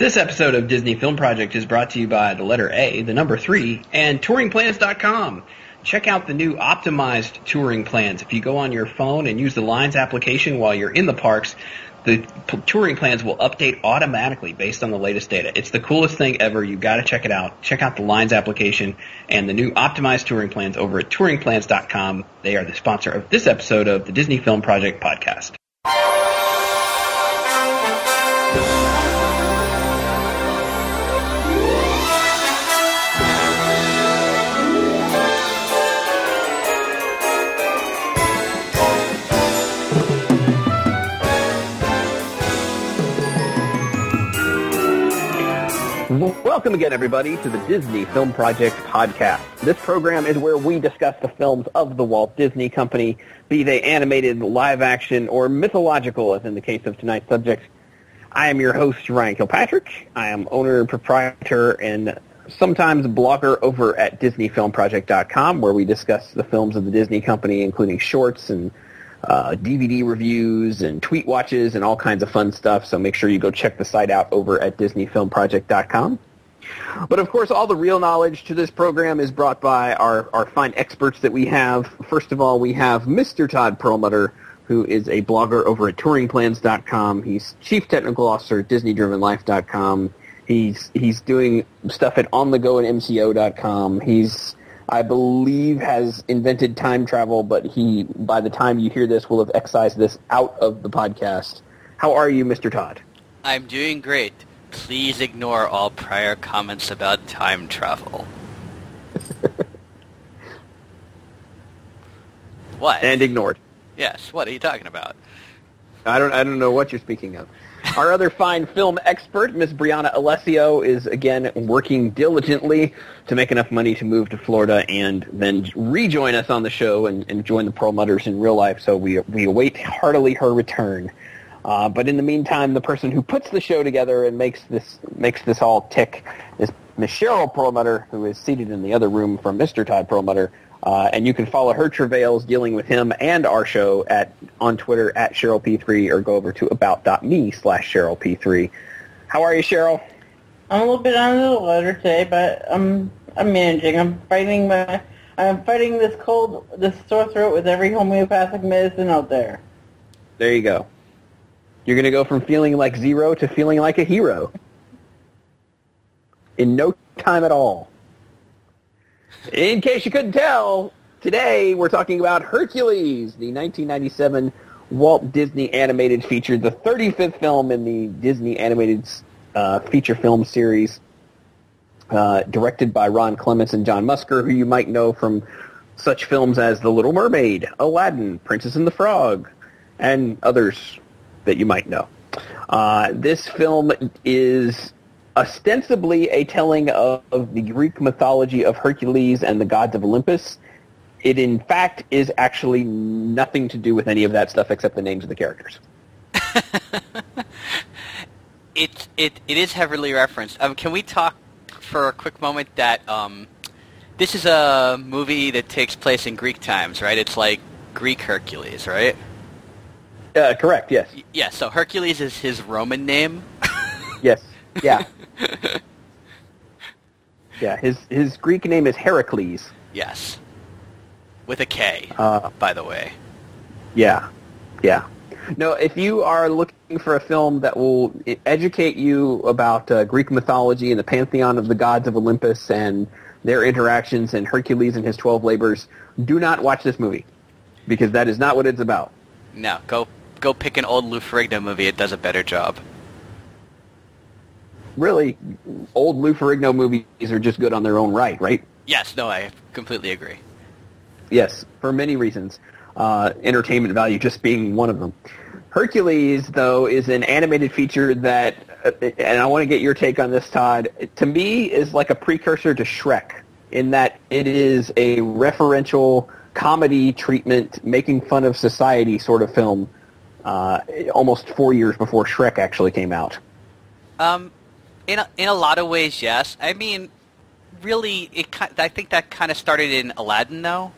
This episode of Disney Film Project is brought to you by the letter A, the number three, and touringplans.com. Check out the new optimized touring plans. If you go on your phone and use the Lines application while you're in the parks, the p- touring plans will update automatically based on the latest data. It's the coolest thing ever. You got to check it out. Check out the Lines application and the new optimized touring plans over at touringplans.com. They are the sponsor of this episode of the Disney Film Project podcast. Welcome again, everybody, to the Disney Film Project podcast. This program is where we discuss the films of the Walt Disney Company, be they animated, live action, or mythological, as in the case of tonight's subject. I am your host, Ryan Kilpatrick. I am owner, proprietor, and sometimes blogger over at DisneyFilmProject.com, where we discuss the films of the Disney Company, including shorts and uh, DVD reviews and tweet watches and all kinds of fun stuff. So make sure you go check the site out over at DisneyFilmProject.com. But of course, all the real knowledge to this program is brought by our, our fine experts that we have. First of all, we have Mr. Todd Perlmutter, who is a blogger over at TouringPlans.com. He's Chief Technical Officer at DisneyDrivenLife.com. He's he's doing stuff at OnTheGo. He's I believe has invented time travel, but he by the time you hear this will have excised this out of the podcast. How are you, Mr. Todd? I'm doing great. Please ignore all prior comments about time travel. what? And ignored. yes, what are you talking about? I don't I don't know what you're speaking of. Our other fine film expert, Miss Brianna Alessio, is again working diligently to make enough money to move to Florida and then rejoin us on the show and, and join the Perlmutters in real life. So we we await heartily her return. Uh, but in the meantime, the person who puts the show together and makes this makes this all tick is Miss Cheryl Perlmutter, who is seated in the other room from Mr. Todd Perlmutter. Uh, and you can follow her travails dealing with him and our show at on Twitter at CherylP3 or go over to about.me slash CherylP3. How are you, Cheryl? I'm a little bit under the weather today, but I'm I'm managing. I'm fighting my I'm fighting this cold, this sore throat with every homeopathic medicine out there. There you go. You're going to go from feeling like zero to feeling like a hero. In no time at all. In case you couldn't tell, today we're talking about Hercules, the 1997 Walt Disney animated feature, the 35th film in the Disney animated uh, feature film series, uh, directed by Ron Clements and John Musker, who you might know from such films as The Little Mermaid, Aladdin, Princess and the Frog, and others that you might know. Uh, this film is ostensibly a telling of, of, the Greek mythology of Hercules and the gods of Olympus. It, in fact, is actually nothing to do with any of that stuff except the names of the characters. it, it, it is heavily referenced. Um, can we talk for a quick moment that um, this is a movie that takes place in Greek times, right? It's like Greek Hercules, right? Uh, correct, yes. Yeah, so Hercules is his Roman name. yes. Yeah. yeah, his his Greek name is Heracles. Yes. With a K, uh, by the way. Yeah. Yeah. No, if you are looking for a film that will educate you about uh, Greek mythology and the pantheon of the gods of Olympus and their interactions and Hercules and his 12 labors, do not watch this movie because that is not what it's about. No, go go pick an old Lou Ferrigno movie. It does a better job really, old Lou Ferrigno movies are just good on their own right, right? Yes, no, I completely agree. Yes, for many reasons. Uh, entertainment value just being one of them. Hercules, though, is an animated feature that, uh, and I want to get your take on this, Todd, to me is like a precursor to Shrek in that it is a referential comedy treatment, making fun of society sort of film, uh, almost four years before Shrek actually came out. Um, in a, in a lot of ways, yes. I mean, really, it. I think that kind of started in Aladdin, though.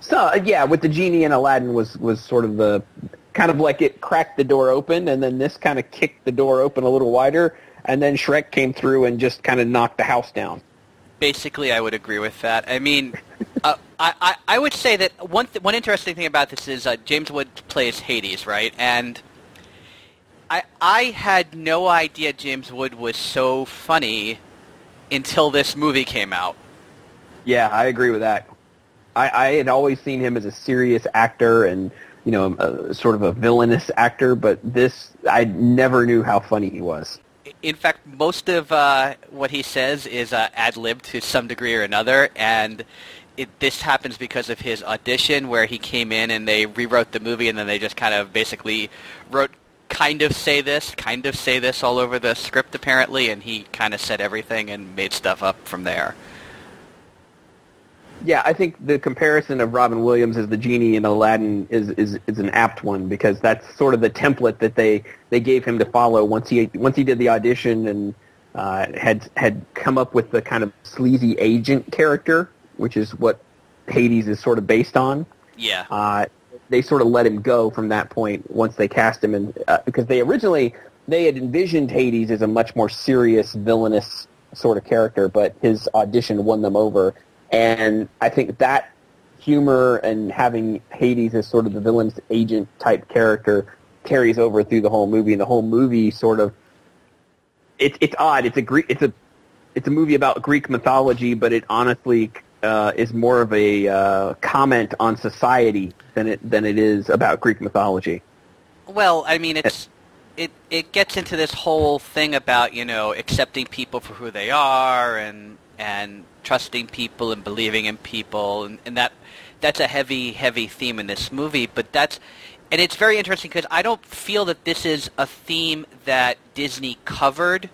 So uh, yeah, with the genie and Aladdin was was sort of the kind of like it cracked the door open, and then this kind of kicked the door open a little wider, and then Shrek came through and just kind of knocked the house down. Basically, I would agree with that. I mean, uh, I, I I would say that one th- one interesting thing about this is uh, James Wood plays Hades, right? And I I had no idea James Wood was so funny until this movie came out. Yeah, I agree with that. I, I had always seen him as a serious actor and you know a, sort of a villainous actor, but this I never knew how funny he was. In fact, most of uh, what he says is uh, ad lib to some degree or another, and it, this happens because of his audition, where he came in and they rewrote the movie, and then they just kind of basically wrote kind of say this, kind of say this all over the script apparently, and he kind of said everything and made stuff up from there. Yeah, I think the comparison of Robin Williams as the genie in Aladdin is, is, is an apt one because that's sort of the template that they, they gave him to follow once he once he did the audition and uh, had had come up with the kind of sleazy agent character, which is what Hades is sort of based on. Yeah. Uh, they sort of let him go from that point once they cast him, and uh, because they originally they had envisioned Hades as a much more serious, villainous sort of character, but his audition won them over, and I think that humor and having Hades as sort of the villain's agent type character carries over through the whole movie, and the whole movie sort of it's it's odd. It's a Greek. It's a it's a movie about Greek mythology, but it honestly uh, is more of a uh, comment on society than it than it is about Greek mythology. Well, I mean, it's it it gets into this whole thing about you know accepting people for who they are and and trusting people and believing in people and, and that that's a heavy heavy theme in this movie. But that's and it's very interesting because I don't feel that this is a theme that Disney covered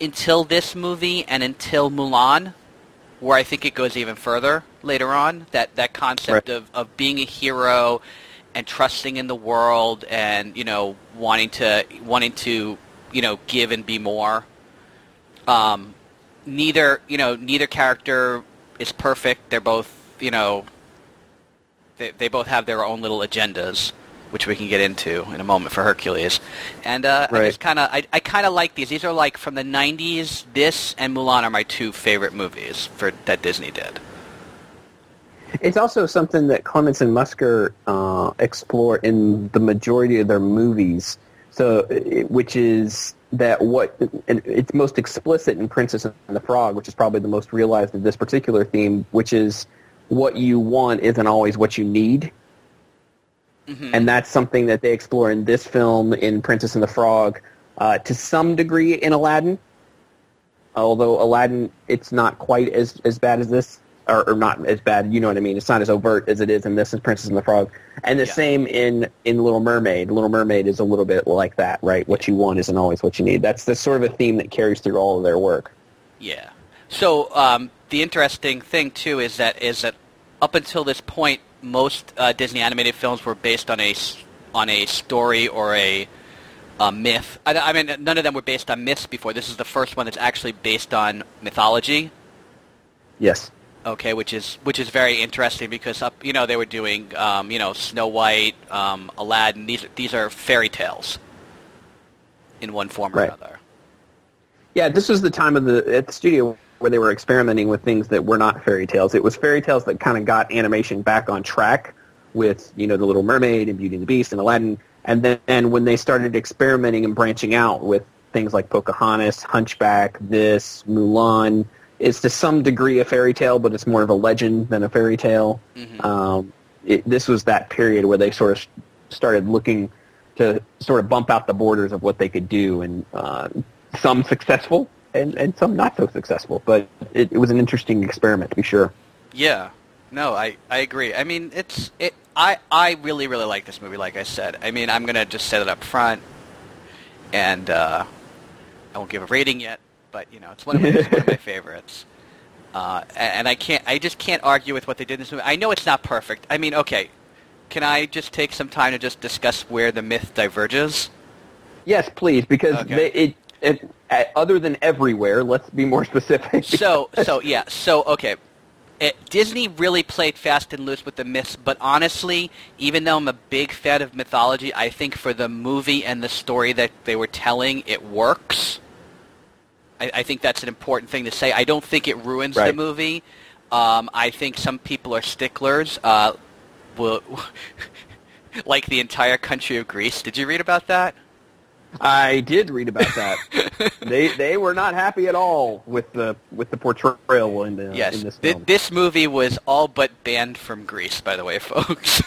until this movie and until Mulan, where I think it goes even further later on. That that concept Right. of, of being a hero and trusting in the world and you know wanting to wanting to you know give and be more. Um, neither you know neither character is perfect. They're both you know they, they both have their own little agendas, which we can get into in a moment for Hercules. And uh, I just kind of I, I kind of like these. These are like from the '90s. This and Mulan are my two favorite movies for that Disney did. It's also something that Clements and Musker uh, explore in the majority of their movies. So, which is that what and it's most explicit in Princess and the Frog, which is probably the most realized of this particular theme, which is what you want isn't always what you need. And that's something that they explore in this film, in Princess and the Frog, uh, to some degree in Aladdin. Although Aladdin, it's not quite as, as bad as this, or, or not as bad. You know what I mean? It's not as overt as it is in this in Princess and the Frog, and the Yeah. same in in Little Mermaid. Little Mermaid is a little bit like that, right? What you want isn't always what you need. That's the sort of a theme that carries through all of their work. Yeah. So um, the interesting thing too is that is that up until this point, most uh, Disney animated films were based on a on a story or a, a myth. I, I mean, none of them were based on myths before. This is the first one that's actually based on mythology. Yes. Okay, which is which is very interesting because up you know they were doing um, you know Snow White, um, Aladdin. These these are fairy tales in one form or Right. another. Yeah, this was the time of the at the studio where they were experimenting with things that were not fairy tales. It was fairy tales that kind of got animation back on track with you know the Little Mermaid and Beauty and the Beast and Aladdin, and then and when they started experimenting and branching out with things like Pocahontas, Hunchback, this Mulan, it's to some degree a fairy tale, but it's more of a legend than a fairy tale. Um, it, this was that period where they sort of started looking to sort of bump out the borders of what they could do, and uh, some successful and, and some not so successful. But it, it was an interesting experiment, to be sure. Yeah. No, I, I agree. I mean, it's it. I, I really really like this movie. Like I said, I mean, I'm gonna just set it up front, and uh, I won't give a rating yet. But you know, it's one of my, one of my favorites. Uh, and I can't. I just can't argue with what they did in this movie. I know it's not perfect. I mean, okay. Can I just take some time to just discuss where the myth diverges? Yes, please, because Okay. they, it, uh, other than everywhere, let's be more specific. so so yeah so okay it, Disney really played fast and loose with the myths, but honestly, even though I'm a big fan of mythology, I think for the movie and the story that they were telling, it works. I, I think that's an important thing to say. I don't think it ruins Right. the movie. Um, I think some people are sticklers. Uh, will, like the entire country of Greece. Did you read about that? I did read about that. they they were not happy at all with the with the portrayal in the Yes. in this Thi- film. this movie was all but banned from Greece, by the way, folks.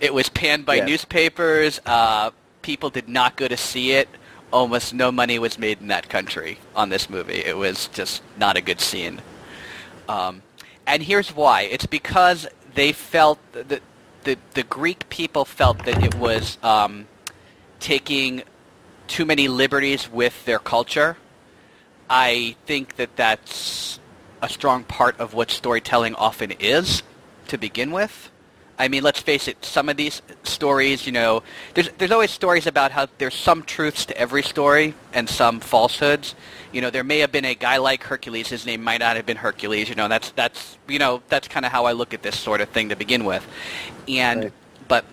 it was panned by Yes. newspapers. Uh, people did not go to see it. Almost no money was made in that country on this movie. It was just not a good scene. Um, and here's why. It's because they felt the the, the Greek people felt that it was um, taking too many liberties with their culture. I think that that's a strong part of what storytelling often is to begin with. I mean, let's face it, some of these stories, you know, there's there's always stories about how there's some truths to every story and some falsehoods. You know, there may have been a guy like Hercules, his name might not have been Hercules, you know, that's that's you know, that's kind of how I look at this sort of thing to begin with. And Right. but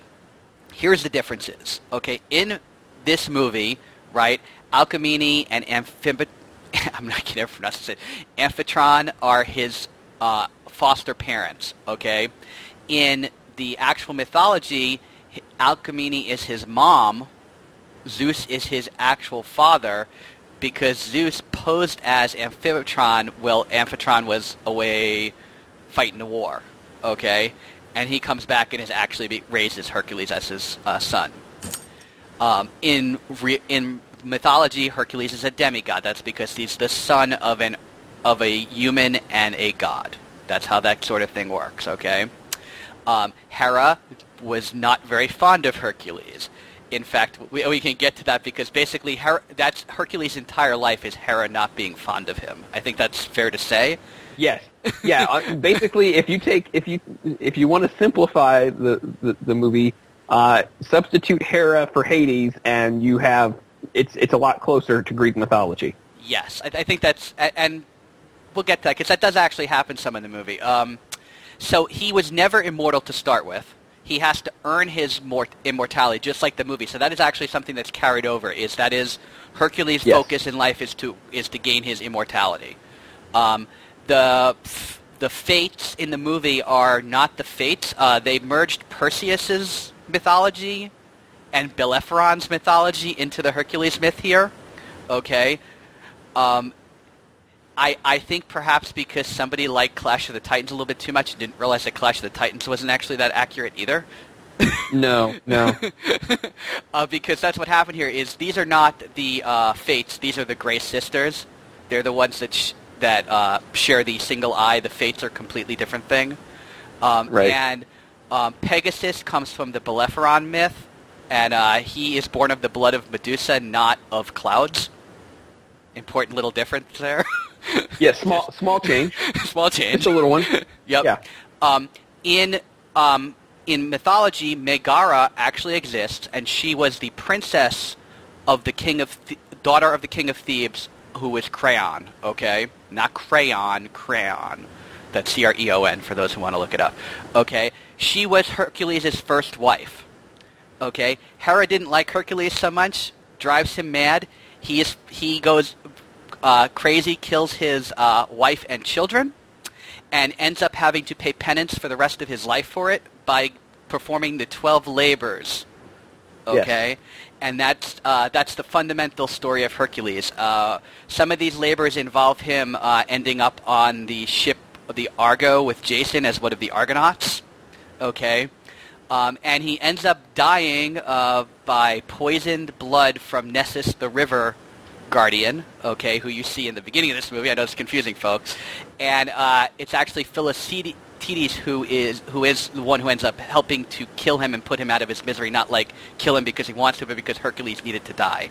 here's the differences. Okay, in this movie, right, Alcmene and Amphib- I'm not gonna pronounce it. Amphitryon are his uh, foster parents. Okay, in the actual mythology, Alcmene is his mom. Zeus is his actual father because Zeus posed as Amphitron while Amphitron was away fighting the war. Okay, and he comes back and is actually be, raises Hercules as his uh, son. Um, in re- in mythology, Hercules is a demigod. That's because he's the son of an of a human and a god. That's how that sort of thing works. Okay. Um, Hera was not very fond of Hercules. In fact, we, we can get to that because basically that's Hercules' entire life is Hera not being fond of him. I think that's fair to say. Yes. Yeah. uh, basically, if you take if you if you want to simplify the the, the movie, uh, substitute Hera for Hades, and you have it's it's a lot closer to Greek mythology. Yes, I, I think that's, and we'll get to that because that does actually happen some in the movie. Um, so he was never immortal to start with. He has to earn his mort- immortality, just like the movie. So that is actually something that's carried over. Is that is Hercules' Yes. focus in life is to is to gain his immortality. Um, the the fates in the movie are not the fates. Uh, they merged Perseus's mythology and Bellerophon's mythology into the Hercules myth here. Okay. Um, I, I think perhaps because somebody liked Clash of the Titans a little bit too much and didn't realize that Clash of the Titans wasn't actually that accurate either. No, no. uh, because that's what happened here is these are not the uh, Fates. These are the Grey Sisters. They're the ones that sh- that uh, share the single eye. The Fates are a completely different thing. Um, Right. And um, Pegasus comes from the Bellerophon myth, and uh, he is born of the blood of Medusa, not of clouds. Important little difference there. Yeah, small small change. Small change. It's a little one. Yep. Yeah. Um, in um, in mythology, Megara actually exists, and she was the princess of the king of Th- daughter of the king of Thebes, who was Creon. Okay, not crayon, crayon. That's C R E O N for those who want to look it up. Okay, she was Hercules' first wife. Okay, Hera didn't like Hercules so much, drives him mad. He is he goes uh, crazy, kills his uh, wife and children, and ends up having to pay penance for the rest of his life for it by performing the twelve labors. Yes. And that's uh, that's the fundamental story of Hercules. Uh, some of these labors involve him uh, ending up on the ship, the Argo, with Jason as one of the Argonauts. Okay, um, and he ends up dying uh, by poisoned blood from Nessus, the river guardian, okay, who you see in the beginning of this movie. I know it's confusing, folks. And uh, it's actually Philoctetes who is who is the one who ends up helping to kill him and put him out of his misery. Not like kill him because he wants to, but because Hercules needed to die.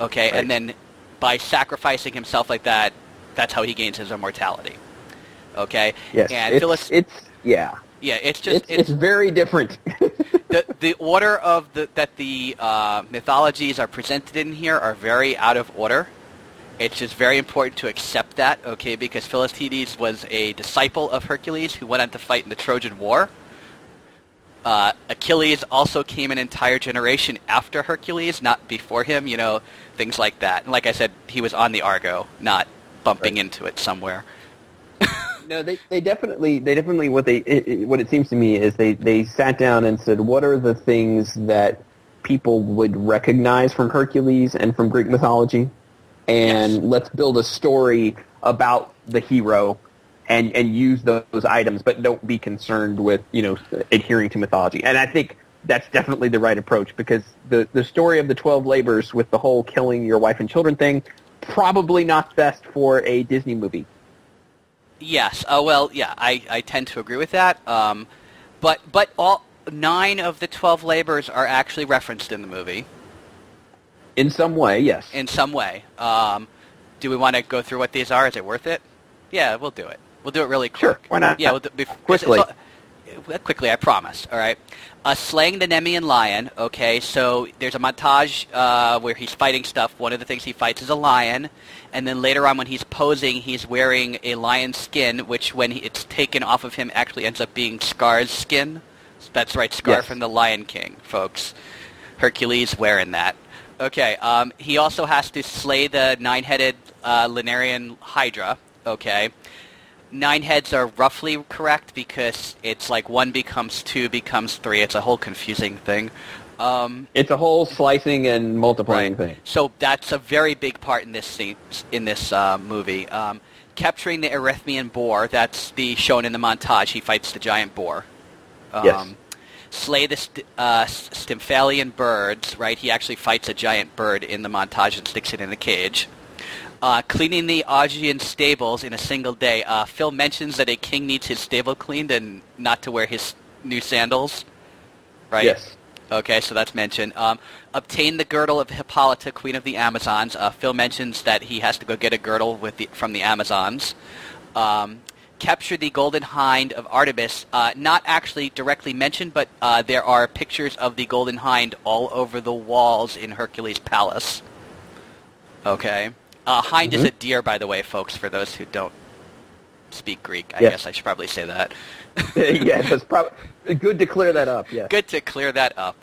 Okay, Right. and then by sacrificing himself like that, that's how he gains his immortality. Okay, Yes. and it's, Phyllis, it's yeah. yeah, it's just It's, it's very different. the the order of the that the uh, mythologies are presented in here are very out of order, It's just very important to accept that, okay, because Philoctetes was a disciple of Hercules who went on to fight in the Trojan War. Uh, Achilles also came an entire generation after Hercules, not before him, you know, things like that. And like I said, he was on the Argo, not bumping Right. into it somewhere. No, they, they definitely they definitely what they it, it- what it seems to me is they they sat down and said what are the things that people would recognize from Hercules and from Greek mythology, and Yes. let's build a story about the hero and and use those items, but don't be concerned with you know adhering to mythology. And I think that's definitely the right approach because the the story of the twelve labors with the whole killing your wife and children thing probably not best for a Disney movie. Yes. Uh, well, yeah, I, I tend to agree with that. Um, but but all nine of the twelve labors are actually referenced in the movie In some way, yes. in some way. Um, do we want to go through what these are? Is it worth it? Yeah, we'll do it. We'll do it really quick. Sure, why not? Yeah, we'll do, bef- Quickly. it's- it's- quickly, I promise. All right. Uh, slaying the Nemean lion. Okay, so there's a montage uh, where he's fighting stuff. One of the things he fights is a lion, and then later on, when he's posing, he's wearing a lion skin, which when he, it's taken off of him, actually ends up being Scar's skin. That's right, Scar Yes. from the Lion King, folks. Hercules wearing that. Okay, um, he also has to slay the nine-headed uh, Hydra. Okay, nine heads are roughly correct because it's like one becomes two becomes three. It's a whole confusing thing. Um, It's a whole slicing and multiplying thing. so that's a very big part in this scene, in this uh, movie. Um, capturing the Erythmian boar. That's the shown in the montage. He fights the giant boar. Um, Yes. Slay the st- uh, Stymphalian birds. Right. He actually fights a giant bird in the montage and sticks it in a cage. Uh, cleaning the Augean stables in a single day. Uh, Phil mentions that a king needs his stable cleaned and not to wear his new sandals. Right. Yes. Okay, so that's mentioned. Um, obtain the girdle of Hippolyta, queen of the Amazons. Uh, Phil mentions that he has to go get a girdle with the, from the Amazons. Um, capture the golden hind of Artemis. Uh, not actually directly mentioned, but uh, there are pictures of the golden hind all over the walls in Hercules' palace. Okay. Uh, hind is Mhm. a deer, by the way, folks, for those who don't speak Greek. I Yes. guess I should probably say that. yeah, it's probably good to clear that up. Yeah. Good to clear that up.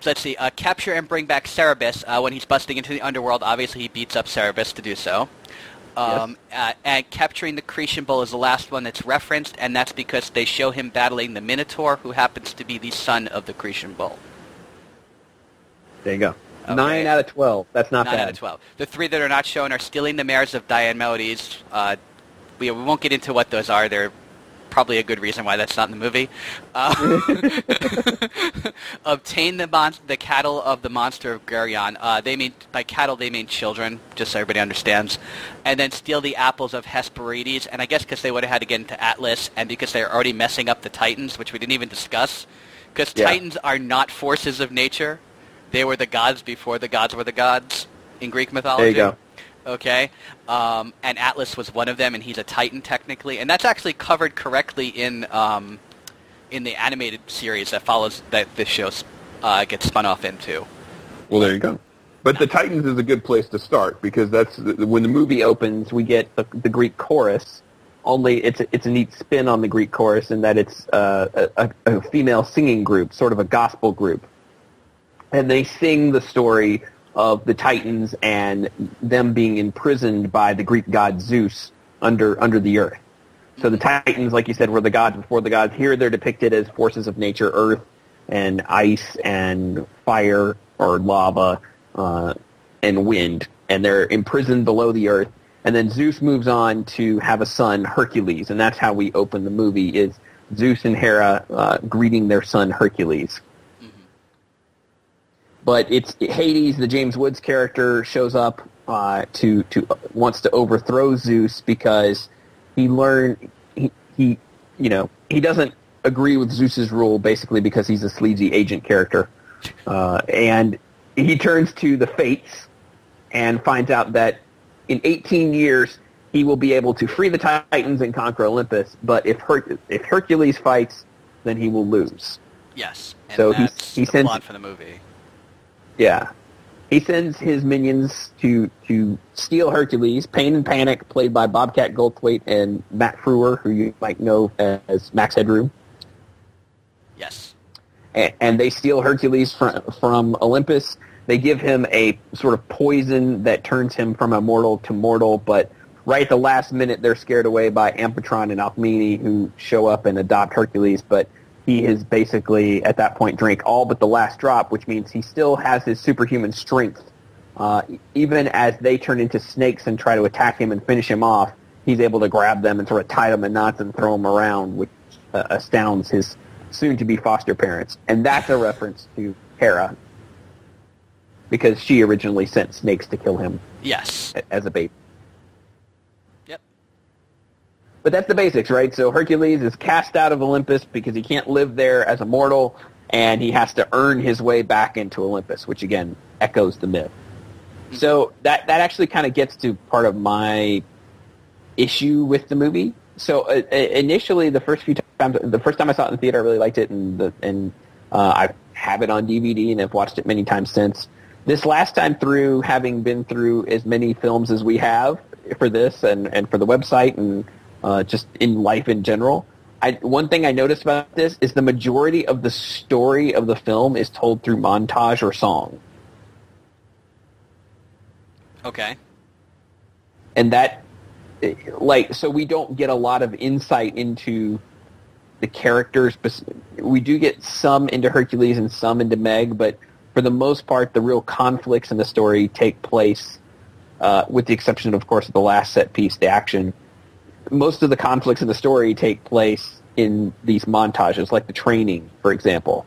So let's see. Uh, capture and bring back Cerberus. Uh, when he's busting into the underworld, obviously he beats up Cerberus to do so. Um, uh, and capturing the Cretan Bull is the last one that's referenced, and that's because they show him battling the Minotaur, who happens to be the son of the Cretan Bull. There you go. Okay. Nine out of twelve. That's not Nine bad. out of twelve. The three that are not shown are stealing the mares of Diomedes. Uh, we, we won't get into what those are. They're probably a good reason why that's not in the movie. Uh, obtain the mon- the cattle of the monster of Geryon. Uh, they mean by cattle they mean children, just so everybody understands. And then steal the apples of Hesperides. And I guess because they would have had to get into Atlas, and because they're already messing up the Titans, which we didn't even discuss. Because Yeah. Titans are not forces of nature. They were the gods before the gods were the gods in Greek mythology. There you go. Okay, um, and Atlas was one of them, and he's a Titan technically, and that's actually covered correctly in um, in the animated series that follows that this show uh, gets spun off into. Well, there you go. But the Titans is a good place to start because that's when the movie opens, we get the, the Greek chorus. Only it's a, it's a neat spin on the Greek chorus in that it's uh, a, a female singing group, sort of a gospel group, and they sing the story of the Titans and them being imprisoned by the Greek god Zeus under under the earth. So the Titans, like you said, were the gods before the gods. Here they're depicted as forces of nature, earth and ice and fire or lava uh, and wind, and they're imprisoned below the earth. And then Zeus moves on to have a son, Hercules, and that's how we open the movie: is Zeus and Hera uh, greeting their son Hercules. But it's Hades, the James Woods character, shows up uh, to to wants to overthrow Zeus because he learned he, he you know he doesn't agree with Zeus's rule basically because he's a sleazy agent character, uh, and he turns to the Fates and finds out that in 18 years he will be able to free the Titans and conquer Olympus. But if Her- if Hercules fights, then he will lose. Yes, and So he- he the sends- plot for the movie. Yeah. he sends his minions to to steal Hercules. Pain and Panic, played by Bobcat Goldthwait and Matt Frewer, who you might know as Max Headroom. Yes. A- And they steal Hercules from, from Olympus. They give him a sort of poison that turns him from a mortal to mortal, but right at the last minute, they're scared away by Amphitryon and Alcmene, who show up and adopt Hercules, but he is basically, at that point, drank all but the last drop, which means he still has his superhuman strength. Uh, even as they turn into snakes and try to attack him and finish him off, he's able to grab them and sort of tie them in knots and throw them around, which uh, astounds his soon-to-be foster parents. And that's a reference to Hera, because she originally sent snakes to kill him Yes. as a baby. But that's the basics, right? So Hercules is cast out of Olympus because he can't live there as a mortal, and he has to earn his way back into Olympus, which again echoes the myth. So that that actually kind of gets to part of my issue with the movie. So uh, uh, initially, the first few times, the first time I saw it in the theater, I really liked it, and the, and uh, I have it on DVD and have watched it many times since. This last time through, having been through as many films as we have for this and, and for the website and uh, just in life in general, I, one thing I noticed about this is the majority of the story of the film is told through montage or song. Okay. and that like so we don't get a lot of insight into the characters but we do get some into hercules and some into meg but for the most part the real conflicts in the story take place uh, with the exception of course of the last set piece the action most of the conflicts in the story take place in these montages like the training for example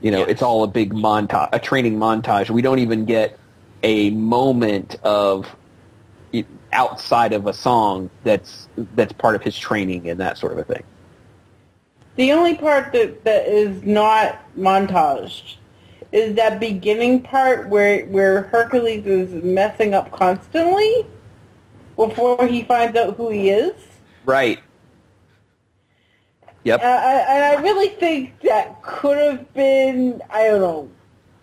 you know Yes. it's all a big montage a training montage we don't even get a moment of it- outside of a song that's that's part of his training and that sort of a thing. The only part that, that is not montaged is that beginning part where where Hercules is messing up constantly before he finds out who he is. Right. Yep. Uh, I, and I really think that could have been I don't know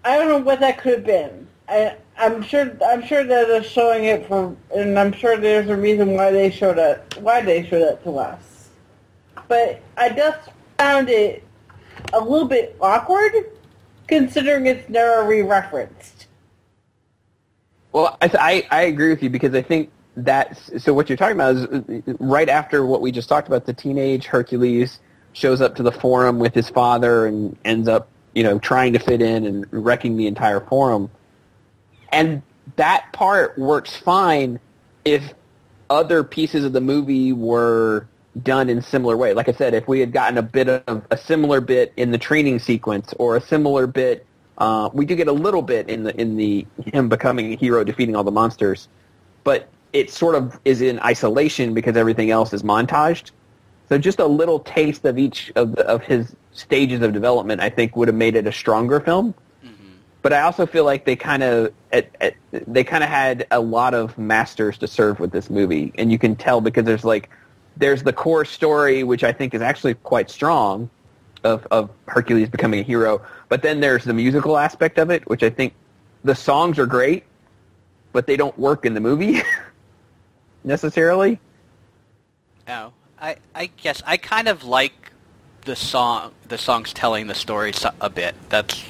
I don't know what that could have been. I I'm sure I'm sure that they're showing it for and I'm sure there's a reason why they showed it why they showed it to us. But I just found it a little bit awkward considering it's never re-referenced. Well, I, I I agree with you because I think that's so. What you're talking about is right after what we just talked about. The teenage Hercules shows up to the forum with his father and ends up, you know, trying to fit in and wrecking the entire forum. And that part works fine if other pieces of the movie were done in similar way. Like I said, if we had gotten a bit of a similar bit in the training sequence or a similar bit, uh, we do get a little bit in the in the him becoming a hero, defeating all the monsters, but it sort of is in isolation because everything else is montaged. So just a little taste of each of the, of his stages of development, I think, would have made it a stronger film mm-hmm. but I also feel like they kind of they kind of had a lot of masters to serve with this movie, and you can tell because there's like there's the core story, which I think is actually quite strong, of of Hercules becoming a hero. But then there's the musical aspect of it, which I think the songs are great, but they don't work in the movie necessarily. Oh, I I guess I kind of like the song the songs telling the story a bit. That's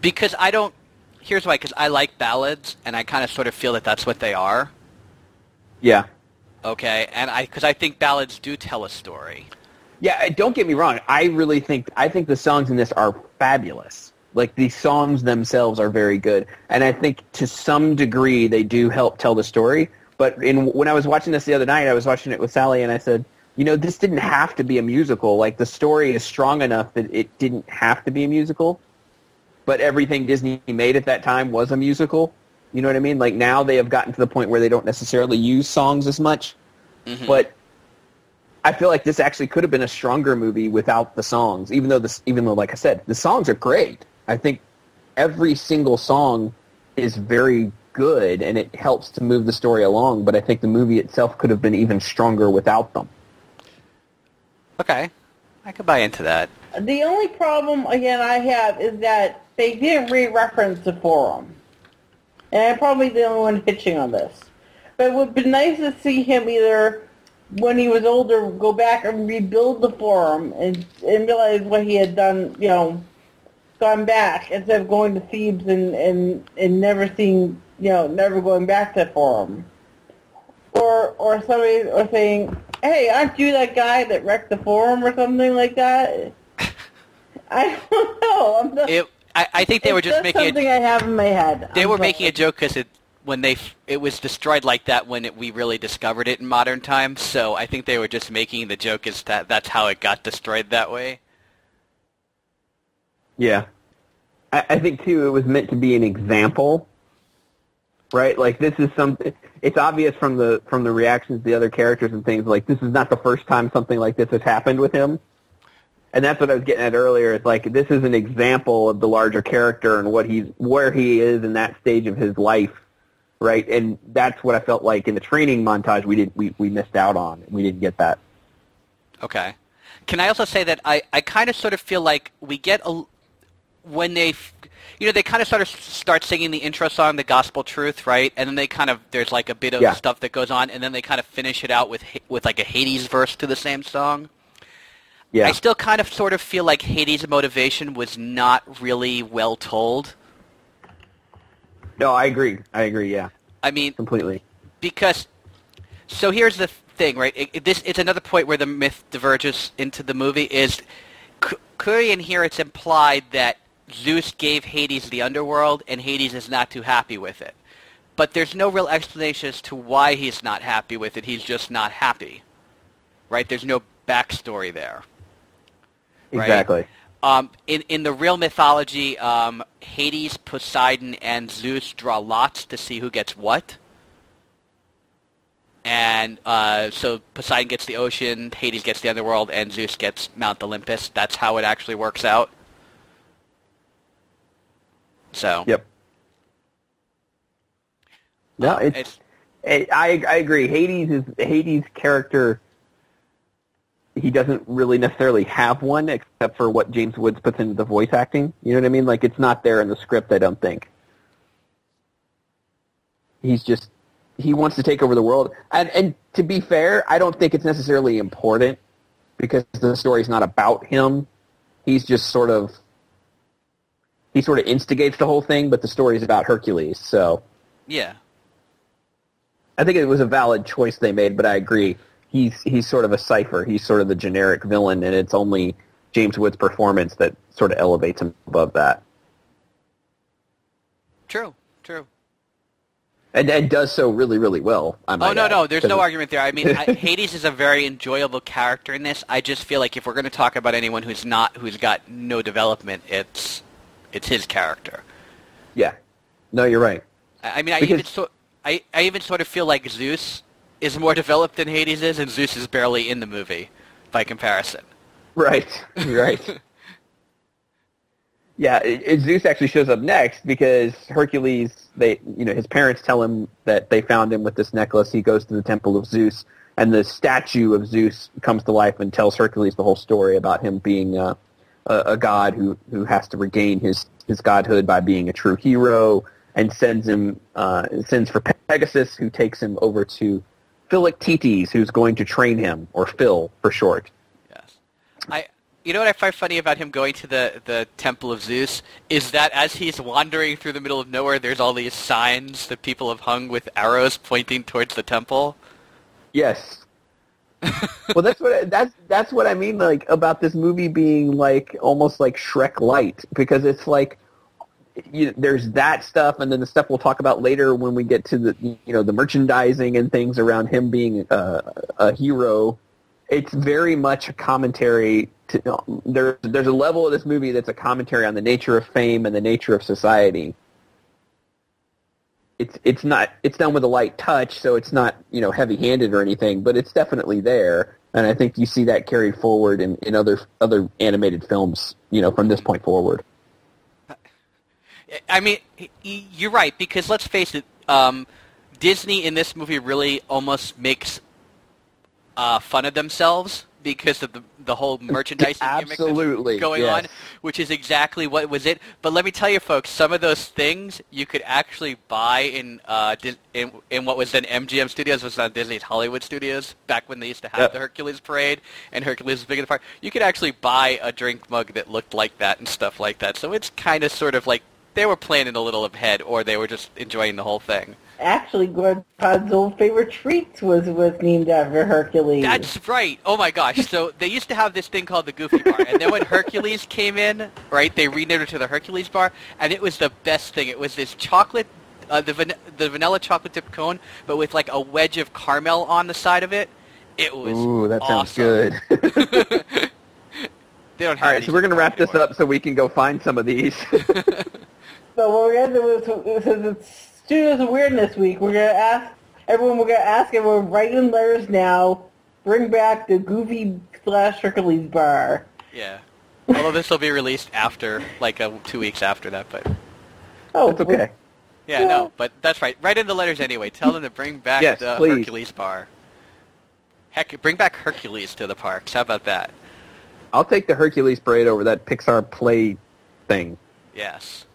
because I don't. Here's why. Because I like ballads, and I kind of sort of feel that that's what they are. Yeah. Okay, and I because I think ballads do tell a story. Yeah, don't get me wrong. I really think I think the songs in this are fabulous. Like the songs themselves are very good, and I think to some degree they do help tell the story. But in when I was watching this the other night, I was watching it with Sally, and I said, you know, this didn't have to be a musical. Like the story is strong enough that it didn't have to be a musical. But everything Disney made at that time was a musical. You know what I mean? Like now they have gotten to the point where they don't necessarily use songs as much. Mm-hmm. But I feel like this actually could have been a stronger movie without the songs. Even though this, even though, like I said, the songs are great. I think every single song is very good, and it helps to move the story along. But I think the movie itself could have been even stronger without them. Okay, I could buy into that. The only problem again I have is that they didn't re-reference the forum. And I'm probably the only one pitching on this. But it would be nice to see him either when he was older go back and rebuild the forum and, and realize what he had done, you know, gone back instead of going to Thebes and, and, and never seeing, you know, never going back to the forum. Or, or somebody, or saying, hey, aren't you that guy that wrecked the forum or something like that? I don't know. I'm not, It, I, I think they were it's just making something a, I have in my head. they I'm were sorry. making a joke because it when they it was destroyed like that when it, we really discovered it in modern times. So I think they were just making the joke is that that's how it got destroyed that way. Yeah. I, I think too it was meant to be an example. Right? Like this is something it's obvious from the from the reactions of the other characters and things like this is not the first time something like this has happened with him. And that's what I was getting at earlier. It's like this is an example of the larger character and what he's where he is in that stage of his life. Right? And that's what I felt like in the training montage we did we, we missed out on. We didn't get that. Okay. Can I also say that I, I kind of sort of feel like we get a when they you know they kind of sort of start singing the intro song the gospel truth right and then they kind of there's like a bit of Yeah. stuff that goes on and then they kind of finish it out with with like a Hades verse to the same song. Yeah. I still kind of sort of feel like Hades' motivation was not really well told. no, I agree. I agree, yeah. I mean, Completely. because so here's the thing, right? It, it- this it's another point where the myth diverges into the movie is C- Kurian here. It's implied that Zeus gave Hades the underworld, and Hades is not too happy with it. But there's no real explanation as to why he's not happy with it. He's just not happy, right? There's no backstory there. Right. Exactly. Um, in in the real mythology, um, Hades, Poseidon, and Zeus draw lots to see who gets what. And uh, so Poseidon gets the ocean, Hades gets the underworld, and Zeus gets Mount Olympus. That's how it actually works out. So Yep. No, uh, it's, it, I I agree. Hades is Hades' character. He doesn't really necessarily have one, except for what James Woods puts into the voice acting. You know what I mean? Like it's not there in the script. I don't think. He's just he wants to take over the world, and and to be fair, I don't think it's necessarily important because the story's not about him. He's just sort of he sort of instigates the whole thing, but the story is about Hercules. So yeah, I think it was a valid choice they made, but I agree. He's he's sort of a cipher. He's sort of the generic villain, and it's only James Wood's performance that sort of elevates him above that, true, true. and and does so really really well. I Oh no, add, no, there's no argument there. I mean, I, Hades is a very enjoyable character in this. I just feel like if we're going to talk about anyone who's not, who's got no development, it's it's his character. Yeah, no, you're right. I, I mean, I Because- even so, I, I even sort of feel like Zeus is more developed than Hades is, and Zeus is barely in the movie by comparison. Right, right. yeah, it, it- Zeus actually shows up next because Hercules. They, you know, his parents tell him that they found him with this necklace. He goes to the temple of Zeus, and the statue of Zeus comes to life and tells Hercules the whole story about him being uh, a, a god who who has to regain his his godhood by being a true hero, and sends him uh, sends for Pegasus, who takes him over to Philoctetes, who's going to train him, or Phil for short. Yes. I you know what I find funny about him going to the, the Temple of Zeus is that as he's wandering through the middle of nowhere, there's all these signs that people have hung with arrows pointing towards the temple. Yes. Well, that's what that's that's what I mean like about this movie being like almost like Shrek light because it's like you, there's that stuff and then the stuff we'll talk about later when we get to the you know the merchandising and things around him being a, a hero. It's very much a commentary. To, there, there's a level of this movie that's a commentary on the nature of fame and the nature of society it's it's not it's done with a light touch, so it's not you know heavy handed or anything, but it's definitely there, and I think you see that carried forward in, in other other animated films, you know, from this point forward. I mean, you're right because let's face it, um, Disney in this movie really almost makes uh, fun of themselves because of the the whole merchandising gimmick Absolutely, going yes. on, which is exactly what was it. But let me tell you, folks, some of those things you could actually buy in uh, in, in what was then MGM Studios, was on Disney's Hollywood Studios, back when they used to have Yep. the Hercules parade, and Hercules was big in the park. You could actually buy a drink mug that looked like that and stuff like that. So it's kind of sort of like they were planning a little ahead, or they were just enjoying the whole thing. Actually, Grandpa's old favorite treats was was named after Hercules. That's right. Oh my gosh. So they used to have this thing called the Goofy Bar, and then when Hercules came in, right, they renamed it to the Hercules Bar, and it was the best thing. It was this chocolate, uh, the van- the vanilla chocolate dip cone, but with like a wedge of caramel on the side of it. It was Ooh, that sounds good. They don't have All right, so we're going to wrap this up so we can go find some of these. So what we're gonna do is, since it's Studios of Weirdness week, we're gonna ask everyone. We're gonna ask everyone write in letters now. Bring back the Goofy slash Hercules bar. Yeah. Although this will be released after, like, uh, two weeks after that, but Oh, it's okay. yeah, no, but that's right. Write in the letters anyway. Tell them to bring back Yes, the please. Hercules Bar. Heck, bring back Hercules to the parks. How about that? I'll take the Hercules parade over that Pixar play thing Yes.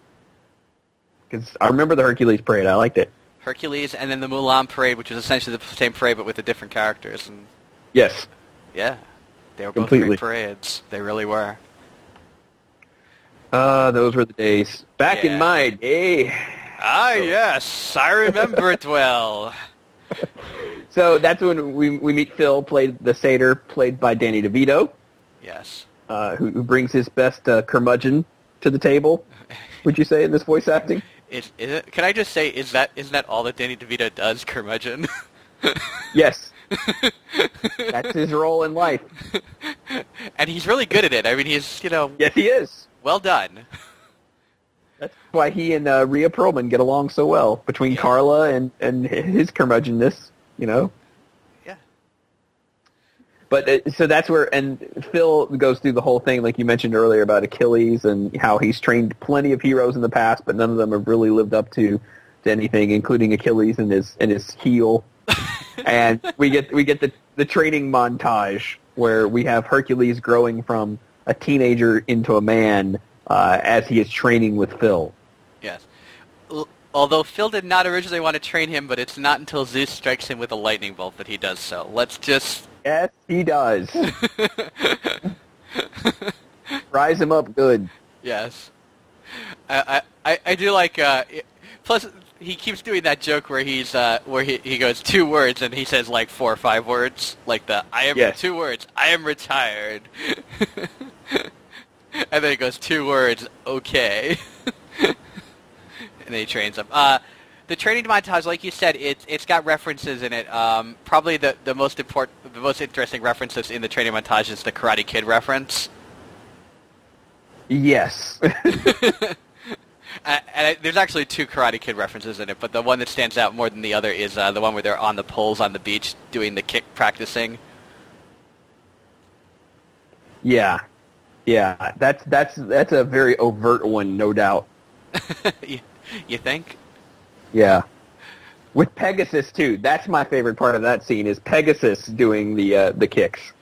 Because I remember the Hercules parade. I liked it. Hercules, and then the Mulan parade, which was essentially the same parade but with the different characters. And Yes. yeah, they were both Completely. great parades. They really were. Uh, those were the days. Back Yeah. in my day. Ah, yes, I remember it well. So that's when we we meet Phil, played the satyr, played by Danny DeVito, Yes. uh, who, who brings his best uh, curmudgeon to the table. Would you say in this voice acting? Is, is it, can I just say, is that isn't that all that Danny DeVito does, curmudgeon? Yes. that's his role in life. and he's really good at it. I mean, he's you know Yes, he is. well done. That's why he and uh, Rhea Perlman get along so well between Yeah. Carla and and his curmudgeonness. You know. But uh, so that's where, and Phil goes through the whole thing, like you mentioned earlier about Achilles and how he's trained plenty of heroes in the past, but none of them have really lived up to, to anything, including Achilles and his and his heel. and we get we get the the training montage where we have Hercules growing from a teenager into a man uh, as he is training with Phil. Yes. L- Although Phil did not originally want to train him, but it's not until Zeus strikes him with a lightning bolt that he does so. Let's just Yes, he does. Rise him up good. yes. I I, I- do like. Uh, plus, he keeps doing that joke where he's uh, where he, he goes two words and he says like four or five words, like the I am Yes. two words. I am retired. and then he goes two words. Okay. and then he trains him. Uh, the training montage, like you said, it's it's got references in it. Um, probably the, the most important, the most interesting references in the training montage is the Karate Kid reference. Yes. Uh, and I, there's actually two Karate Kid references in it, but the one that stands out more than the other is uh, the one where they're on the poles on the beach doing the kick practicing. Yeah, yeah. That's that's that's a very overt one, no doubt. you, you think? Yeah, with Pegasus too. That's my favorite part of that scene is Pegasus doing the uh, the kicks.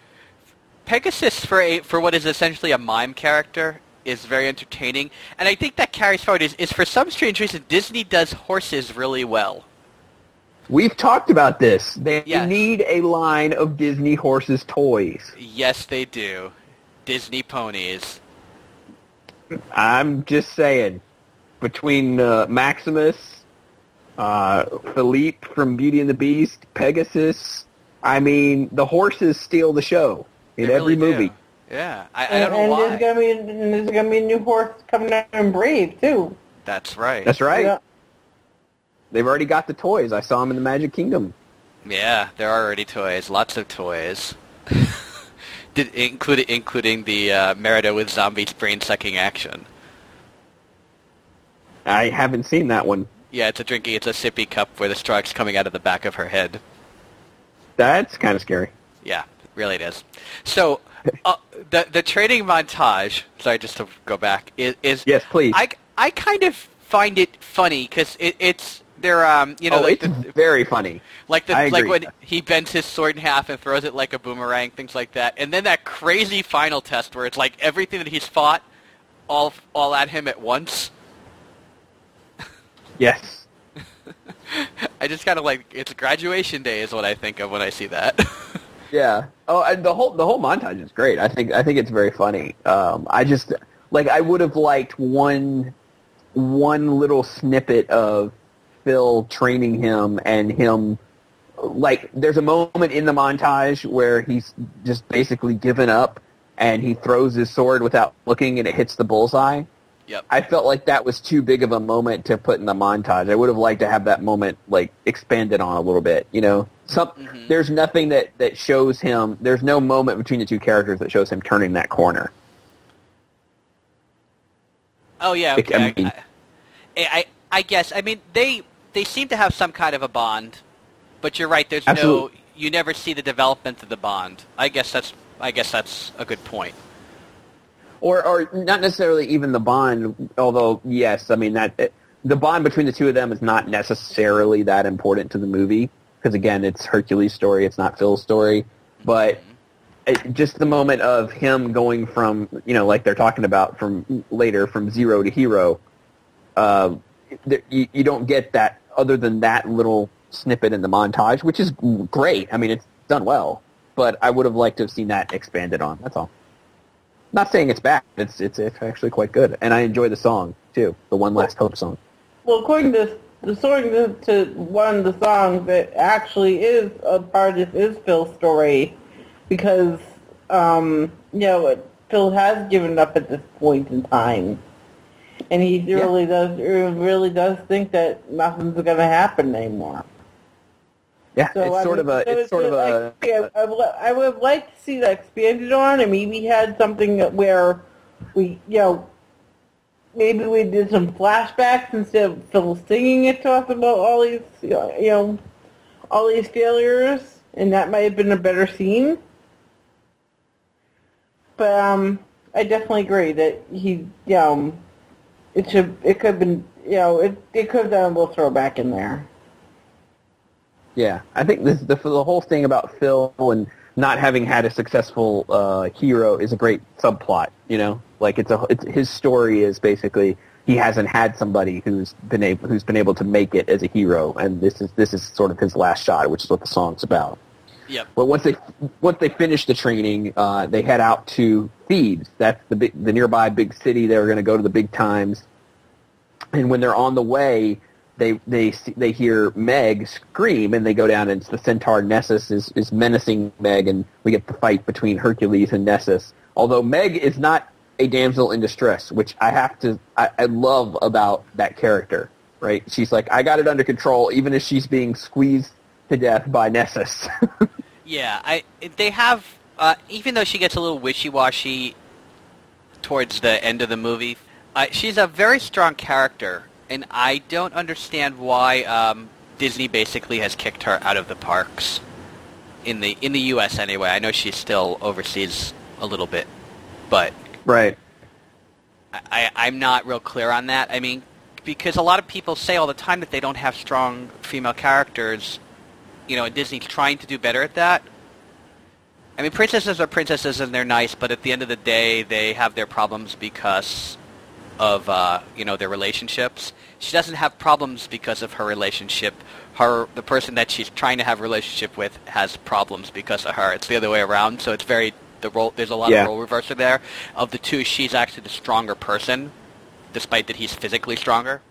Pegasus for a for what is essentially a mime character is very entertaining, and I think that carries forward. Is, is for some strange reason Disney does horses really well. We've talked about this. They Yes. need a line of Disney horses toys. Yes, they do. Disney ponies. I'm just saying, between uh, Maximus, uh, Philippe from Beauty and the Beast, Pegasus. I mean, the horses steal the show in They every really do. movie. Yeah, I, I And, don't know and there's gonna be there's gonna be a new horse coming out in Brave too. That's right. That's right. Yeah. They've already got the toys. I saw them in the Magic Kingdom. Yeah, there are already toys. Lots of toys. Did include including the uh, Merida with zombie brain sucking action. I haven't seen that one. Yeah, it's a drinking. It's a sippy cup where the straw's coming out of the back of her head. That's kind of scary. Yeah, really it is. So uh, the the training montage. Sorry, just to go back is, is Yes, please. I I kind of find it funny because it, it's they're um, you know, oh, like it's the, very funny. like the like when he bends his sword in half and throws it like a boomerang, things like that. And then that crazy final test where it's like everything that he's fought, all all at him at once. Yes. I just kind of like it's graduation day is what I think of when I see that. Yeah. Oh, and the whole the whole montage is great. I think I think it's very funny. Um, I just like I would have liked one one little snippet of Phil training him and him like there's a moment in the montage where he's just basically given up and he throws his sword without looking and it hits the bullseye. Yep. I felt like that was too big of a moment to put in the montage. I would have liked to have that moment like expanded on a little bit. You know, some Mhm. there's nothing that that shows him. There's no moment between the two characters that shows him turning that corner. Oh yeah, okay. I I, mean- I, I, I guess. I mean, they they seem to have some kind of a bond, but you're right. There's Absolutely. no. You never see the development of the bond. I guess that's. I guess that's a good point. Or or not necessarily even the bond. Although yes, I mean that it, the bond between the two of them is not necessarily that important to the movie because again, it's Hercules' story. It's not Phil's story, but. it, just the moment of him going from you know like they're talking about from later from zero to hero uh, you, you don't get that other than that little snippet in the montage which is great i mean it's done well but i would have liked to have seen that expanded on that's all not saying it's bad it's it's, it's actually quite good and i enjoy the song too the one last hope song. Well, according to the according to, to one of the songs, that actually is a part of this is Phil's story, because um, you know Phil has given up at this point in time, and he really does really does think that nothing's going to happen anymore. Yeah So it's I sort mean, of a so it's sort of a, like, I, I, would- I would like to see that expanded on, and maybe had something that where we, you know, maybe we did some flashbacks instead of Phil singing it to us about all these, you know, all these failures, and that might have been a better scene. But um, I definitely agree that he, you know, it should, it could have been, you know, it it could have done a little throwback in there. Yeah, I think this, the the whole thing about Phil and not having had a successful uh, hero is a great subplot. You know, like it's a it's, his story is basically he hasn't had somebody who's been able who's been able to make it as a hero, and this is this is sort of his last shot, which is what the song's about. Yep. But once they once they finish the training, uh, they head out to Thebes. That's the big, the nearby big city. They're going to go to the big times. And when they're on the way, they they they hear Meg scream, and they go down. And it's the centaur Nessus is is menacing Meg, and we get the fight between Hercules and Nessus. Although Meg is not a damsel in distress, which I have to I, I love about that character. Right? She's like, I got it under control, even as she's being squeezed to death by Nessus. Yeah, I they have uh, even though she gets a little wishy-washy towards the end of the movie, uh, she's a very strong character, and I don't understand why um, Disney basically has kicked her out of the parks in the in the U.S. anyway. I know she's still overseas a little bit, but right. I, I, I'm not real clear on that. I mean, because a lot of people say all the time that they don't have strong female characters, you know, and Disney's trying to do better at that. I mean, princesses are princesses and they're nice, but at the end of the day, they have their problems because of, uh, you know, their relationships. She doesn't have problems because of her relationship. Her, the person that she's trying to have a relationship with has problems because of her. It's the other way around, so it's very, the role, there's a lot Yeah. of role reversal there. Of the two, she's actually the stronger person, despite that he's physically stronger.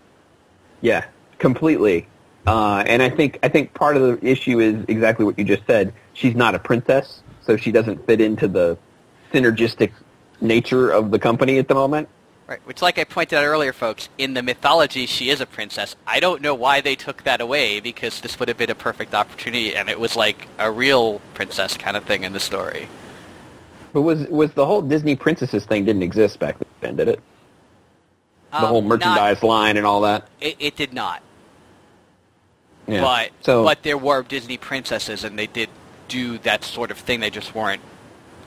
Yeah, completely. Uh, and I think I think part of the issue is exactly what you just said. She's not a princess, so she doesn't fit into the synergistic nature of the company at the moment. Right, which, like I pointed out earlier, folks, in the mythology, she is a princess. I don't know why they took that away because this would have been a perfect opportunity, and it was like a real princess kind of thing in the story. But was was the whole Disney princesses thing didn't exist back then, did it? The Um, whole not- merchandise line and all that. it, it did not, Yeah. but so but there were Disney princesses, and they did do that sort of thing. They just weren't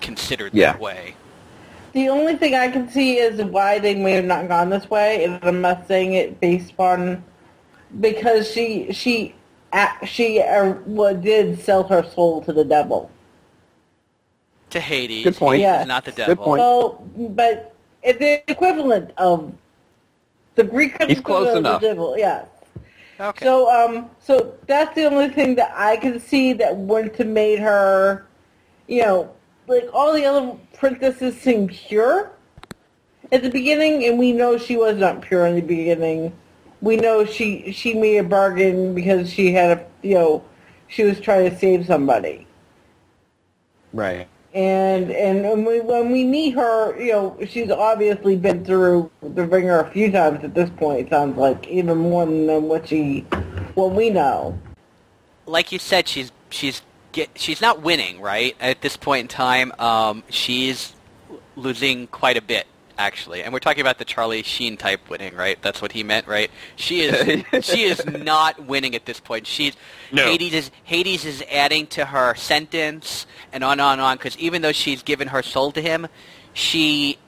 considered Yeah. that way. The only thing I can see is why they may have not gone this way, and I'm not saying it based on because she she she uh, did sell her soul to the devil. To Hades. Good point. Yeah. not the Good devil. point. Well, but it's the equivalent of the Greek He's close equivalent enough. of the devil. Yeah. Okay. So um, so that's the only thing that I can see that wouldn't have made her, you know, like all the other princesses seem pure at the beginning, and we know she was not pure in the beginning. We know she she made a bargain because she had a you know she was trying to save somebody. Right. And and when we, when we meet her, you know, she's obviously been through the ringer a few times at this point. It sounds like even more than what she, what we know. like you said, she's she's get she's not winning right at this point in time. Um, she's losing quite a bit actually, and we're talking about the Charlie Sheen type winning, right? That's what he meant, right? She is she is not winning at this point. She's No. Hades is Hades is adding to her sentence and on and on and on because even though she's given her soul to him, she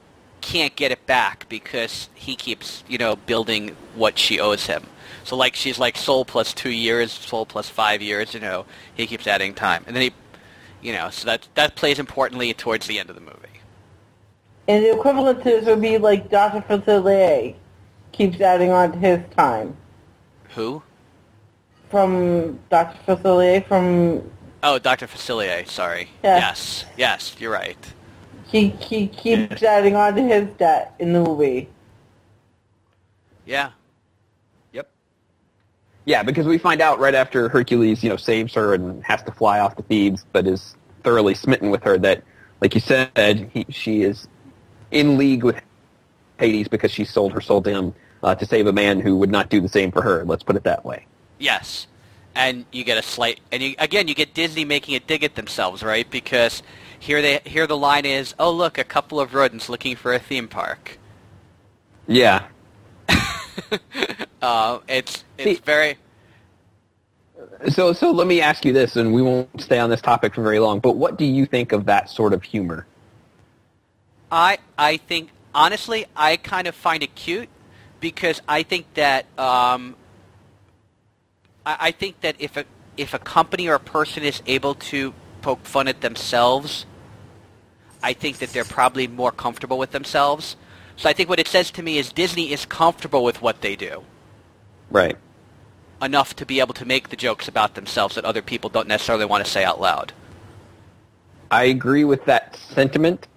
can't get it back because he keeps you know building what she owes him. So like she's like soul plus two years, soul plus five years. You know he keeps adding time, and then he, you know, so that that plays importantly towards the end of the movie. And the equivalent to this would be like Dr. Facilier keeps adding on to his time. Who? From Dr. Facilier, from Oh, Dr. Facilier. Sorry. Yeah. Yes. Yes, you're right. he, he keeps adding on to his debt in the movie. Yeah. Yeah, because we find out right after Hercules, you know, saves her and has to fly off to Thebes, but is thoroughly smitten with her. That, like you said, he, she is in league with Hades because she sold her soul to him uh, to save a man who would not do the same for her. Let's put it that way. Yes. And you get a slight, and you, again, you get Disney making a dig at themselves, right? Because here they, here the line is, "Oh, look, a couple of rodents looking for a theme park." Yeah. Uh, it's it's See- very So, so let me ask you this, and we won't stay on this topic for very long. But what do you think of that sort of humor? I I think honestly I kind of find it cute because I think that um, I, I think that if a if a company or a person is able to poke fun at themselves, I think that they're probably more comfortable with themselves. So I think what it says to me is Disney is comfortable with what they do Right. enough to be able to make the jokes about themselves that other people don't necessarily want to say out loud. I agree with that sentiment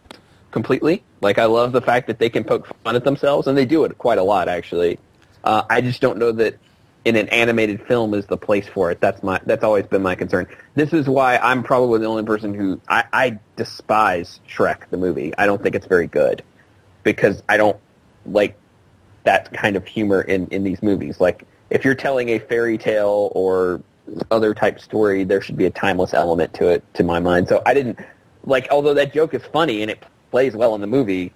completely. Like, I love the fact that they can poke fun at themselves, and they do it quite a lot, actually. Uh, I just don't know that in an animated film is the place for it. That's my. That's always been my concern. This is why I'm probably the only person who I, I despise Shrek the movie. I don't think it's very good because I don't like that kind of humor in, in these movies. Like, if you're telling a fairy tale or other type story, there should be a timeless element to it, to my mind. So I didn't, like, although that joke is funny and it plays well in the movie,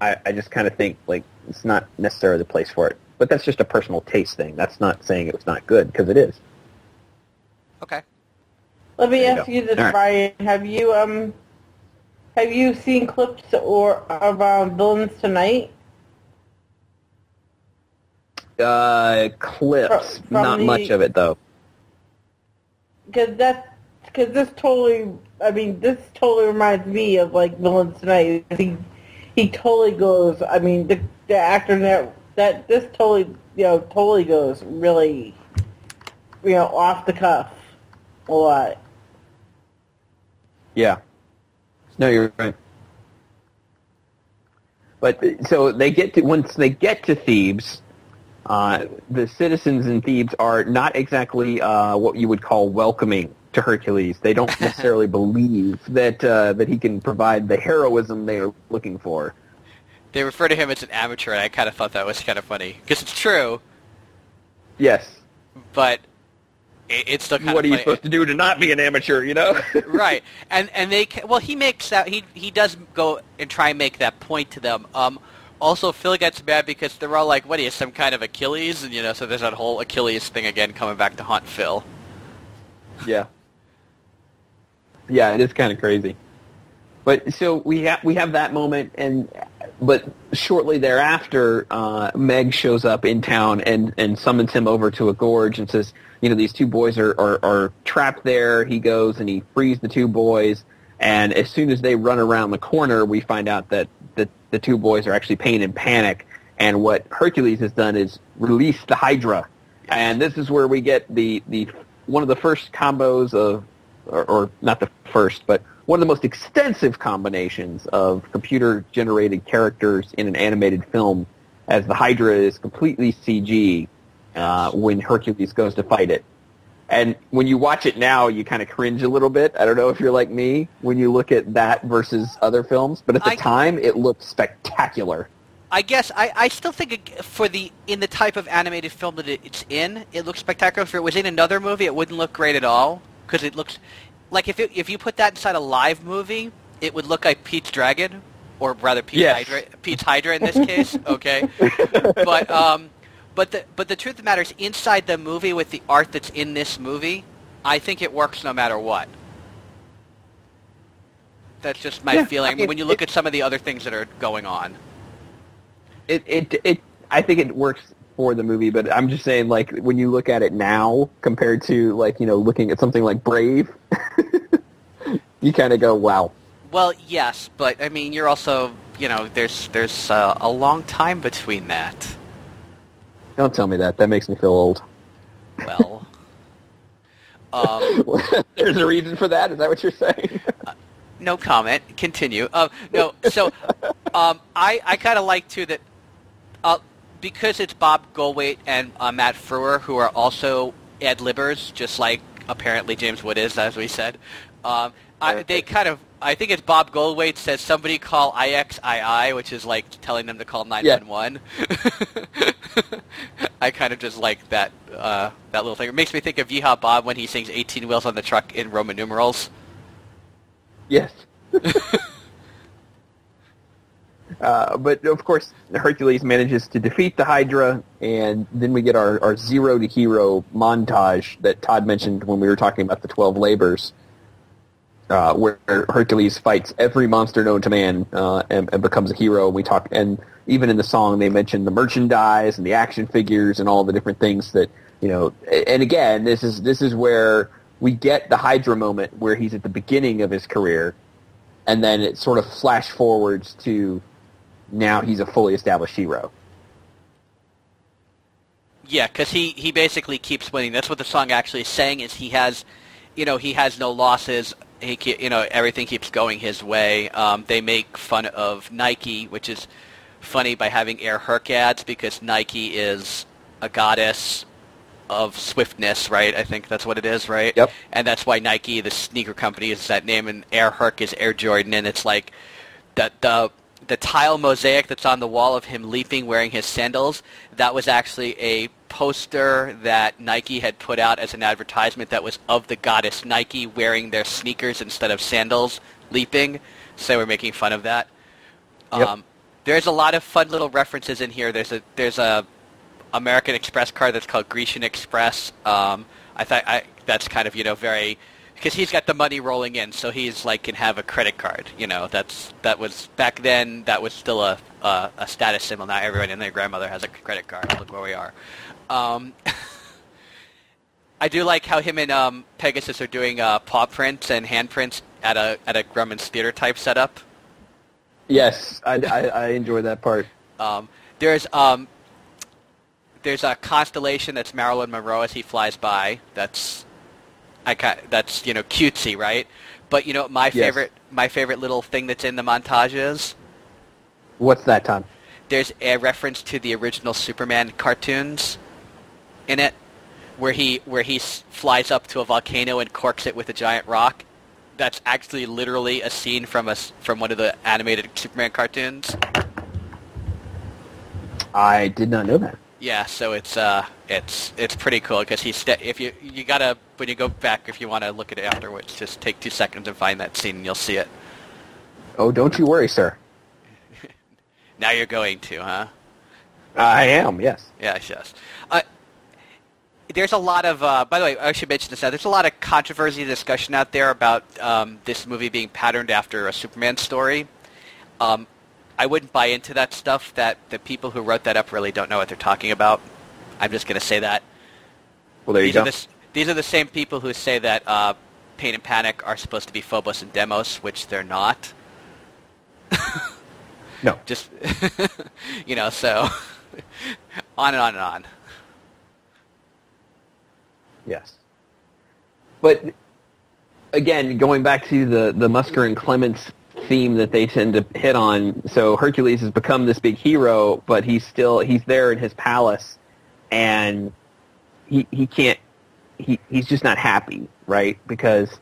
I, I just kind of think, like, it's not necessarily the place for it. But that's just a personal taste thing. That's not saying it was not good, because it is. Okay. Let me There you ask go. you this, All right. Brian. Have you um have you seen clips or of um, villains tonight? Uh, clips. Fro- from not the- much of it, though. Because that because this totally I mean this totally reminds me of like villains tonight. He he totally goes. I mean the the actor that that this totally you know totally goes really you know off the cuff a lot. Yeah. No, you're right. But so they get to once they get to Thebes, uh, the citizens in Thebes are not exactly uh, what you would call welcoming to Hercules. They don't necessarily believe that uh, that he can provide the heroism they are looking for. They refer to him as an amateur, and I kind of thought that was kind of funny because it's true, Yes. but it's kind what are you supposed to do to not be an amateur? You know. right, and and they ca- well he makes that he he does go and try and make that point to them. Um, also Phil gets mad because they're all like, "What are you, some kind of Achilles?" And you know, so there's that whole Achilles thing again coming back to haunt Phil. Yeah. Yeah, it is kind of crazy. But so we have we have that moment, and but shortly thereafter, uh, Meg shows up in town and, and summons him over to a gorge and says, you know, these two boys are, are, are trapped there. He goes and he frees the two boys. And as soon as they run around the corner, we find out that the, the two boys are actually pain and panic. And what Hercules has done is release the Hydra. And this is where we get the, the one of the first combos of, or, or not the first, but one of the most extensive combinations of computer-generated characters in an animated film, as the Hydra is completely CG uh, when Hercules goes to fight it. And when you watch it now, you kind of cringe a little bit. I don't know if you're like me when you look at that versus other films, but at the I- time, it looked spectacular. I guess I, I still think it- for the in the type of animated film that it, it's in, it looks spectacular. If it was in another movie, it wouldn't look great at all because it looks like if it, if you put that inside a live movie, it would look like Pete's Dragon, or rather Pete's Yes. Hydra. Pete's Hydra in this case, okay. but um, but the but the truth of the matter is, inside the movie with the art that's in this movie, I think it works no matter what. That's just my Yeah, feeling. I mean, when you look it- at some of the other things that are going on. it, it, it, I think it works for the movie, but I'm just saying, like, when you look at it now compared to, like, you know, looking at something like Brave, you kind of go, wow. Well, yes, but I mean, you're also, you know, there's there's uh, a long time between that. Don't tell me that. That makes me feel old. Well, um, There's a reason for that? Is that what you're saying? no comment. Continue. Uh, no, so um, I I kind of like too that uh, because it's Bob Goldthwait and uh, Matt Frewer who are also ad libbers, just like apparently James Wood is, as we said. Um, I, they kind of. I think it's Bob Goldthwait says somebody call IXII, which is like telling them to call 911. I kind of just like that uh, that little thing. It makes me think of Yeehaw Bob when he sings 18 wheels on the truck in Roman numerals. yes. Uh, but of course, Hercules manages to defeat the Hydra, and then we get our, our zero to hero montage that Todd mentioned when we were talking about the Twelve Labors, uh, where Hercules fights every monster known to man uh, and, and becomes a hero. We talk, and even in the song, they mention the merchandise and the action figures and all the different things that you know. And again, this is this is where we get the Hydra moment where he's at the beginning of his career, and then it sort of flash forwards to now he's a fully established hero. Yeah, because he, he basically keeps winning. That's what the song actually is saying. Is he has, you know, he has no losses. He you know everything keeps going his way. Um, they make fun of Nike, which is funny by having Air Herc ads because Nike is a goddess of swiftness, right? I think that's what it is, right? Yep. And that's why Nike, the sneaker company, is that name, and Air Herc is Air Jordan, and it's like the the the tile mosaic that's on the wall of him leaping wearing his sandals. That was actually a poster that Nike had put out as an advertisement that was of the goddess Nike wearing their sneakers instead of sandals leaping. So we're making fun of that. Yep. Um, there's a lot of fun little references in here. There's a there's a American Express card that's called Grecian Express. Um, I thought I, that's kind of you know very because he's got the money rolling in, so he's like can have a credit card. You know, that's that was back then. That was still a a, a status symbol. Now everyone and their grandmother has a credit card. Look where we are. Um, I do like how him and um, Pegasus are doing uh, paw prints and handprints at a at a Grauman's theater type setup. Yes, I, I, I enjoy that part. Um, there's um, there's a constellation that's Marilyn Monroe as he flies by. That's I ca that's you know cutesy, right? But you know my Yes. favorite my favorite little thing that's in the montage is What's that, Tom? there's a reference to the original Superman cartoons in it, where he where he flies up to a volcano and corks it with a giant rock. That's actually literally a scene from a from one of the animated Superman cartoons. I did not know that. Yeah, so it's uh, it's it's pretty cool because he's sta if you you gotta when you go back if you want to look at it afterwards, just take two seconds and find that scene and you'll see it. Oh, don't you worry, sir. Now you're going to, huh? I am, yes. Yes, yes. Uh, there's a lot of, uh, by the way, I should mention this now. There's a lot of controversy and discussion out there about um, this movie being patterned after a Superman story. Um, I wouldn't buy into that stuff. That the people who wrote that up really don't know what they're talking about. I'm just going to say that. Well, there you these go. Are the, these are the same people who say that uh, Pain and Panic are supposed to be Phobos and Deimos, which they're not. no. Just you know, so on and on and on. Yes. But again, going back to the the Musker and Clements theme that they tend to hit on, so Hercules has become this big hero, but he's still he's there in his palace, and he he can't he he's just not happy, right? Because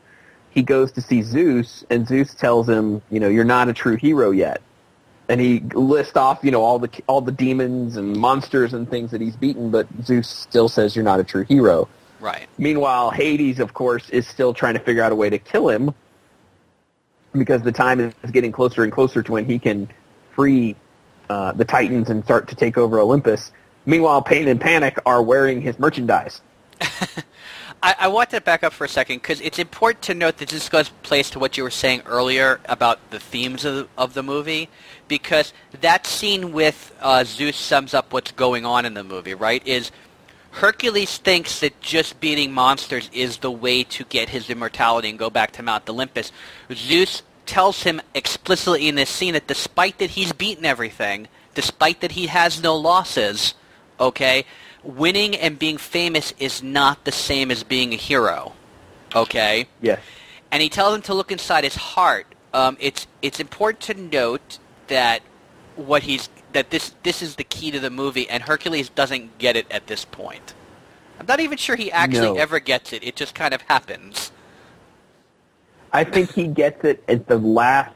he goes to see Zeus, and Zeus tells him, you know, you're not a true hero yet. And he lists off, you know, all the all the demons and monsters and things that he's beaten, but Zeus still says you're not a true hero. Right. Meanwhile, Hades, of course, is still trying to figure out a way to kill him because the time is getting closer and closer to when he can free uh, the Titans and start to take over Olympus. Meanwhile, Pain and Panic are wearing his merchandise. I, I want to back up for a second because it's important to note that this goes place to what you were saying earlier about the themes of the, of the movie, because that scene with uh, Zeus sums up what's going on in the movie. Right? Is Hercules thinks that just beating monsters is the way to get his immortality and go back to Mount Olympus. Zeus tells him explicitly in this scene that despite that he's beaten everything, despite that he has no losses, okay, winning and being famous is not the same as being a hero. Okay? Yes. And he tells him to look inside his heart. Um, it's it's important to note that what he's that this this is the key to the movie, and Hercules doesn't get it at this point. I'm not even sure he actually No. ever gets it. It just kind of happens. I think he gets it at the last.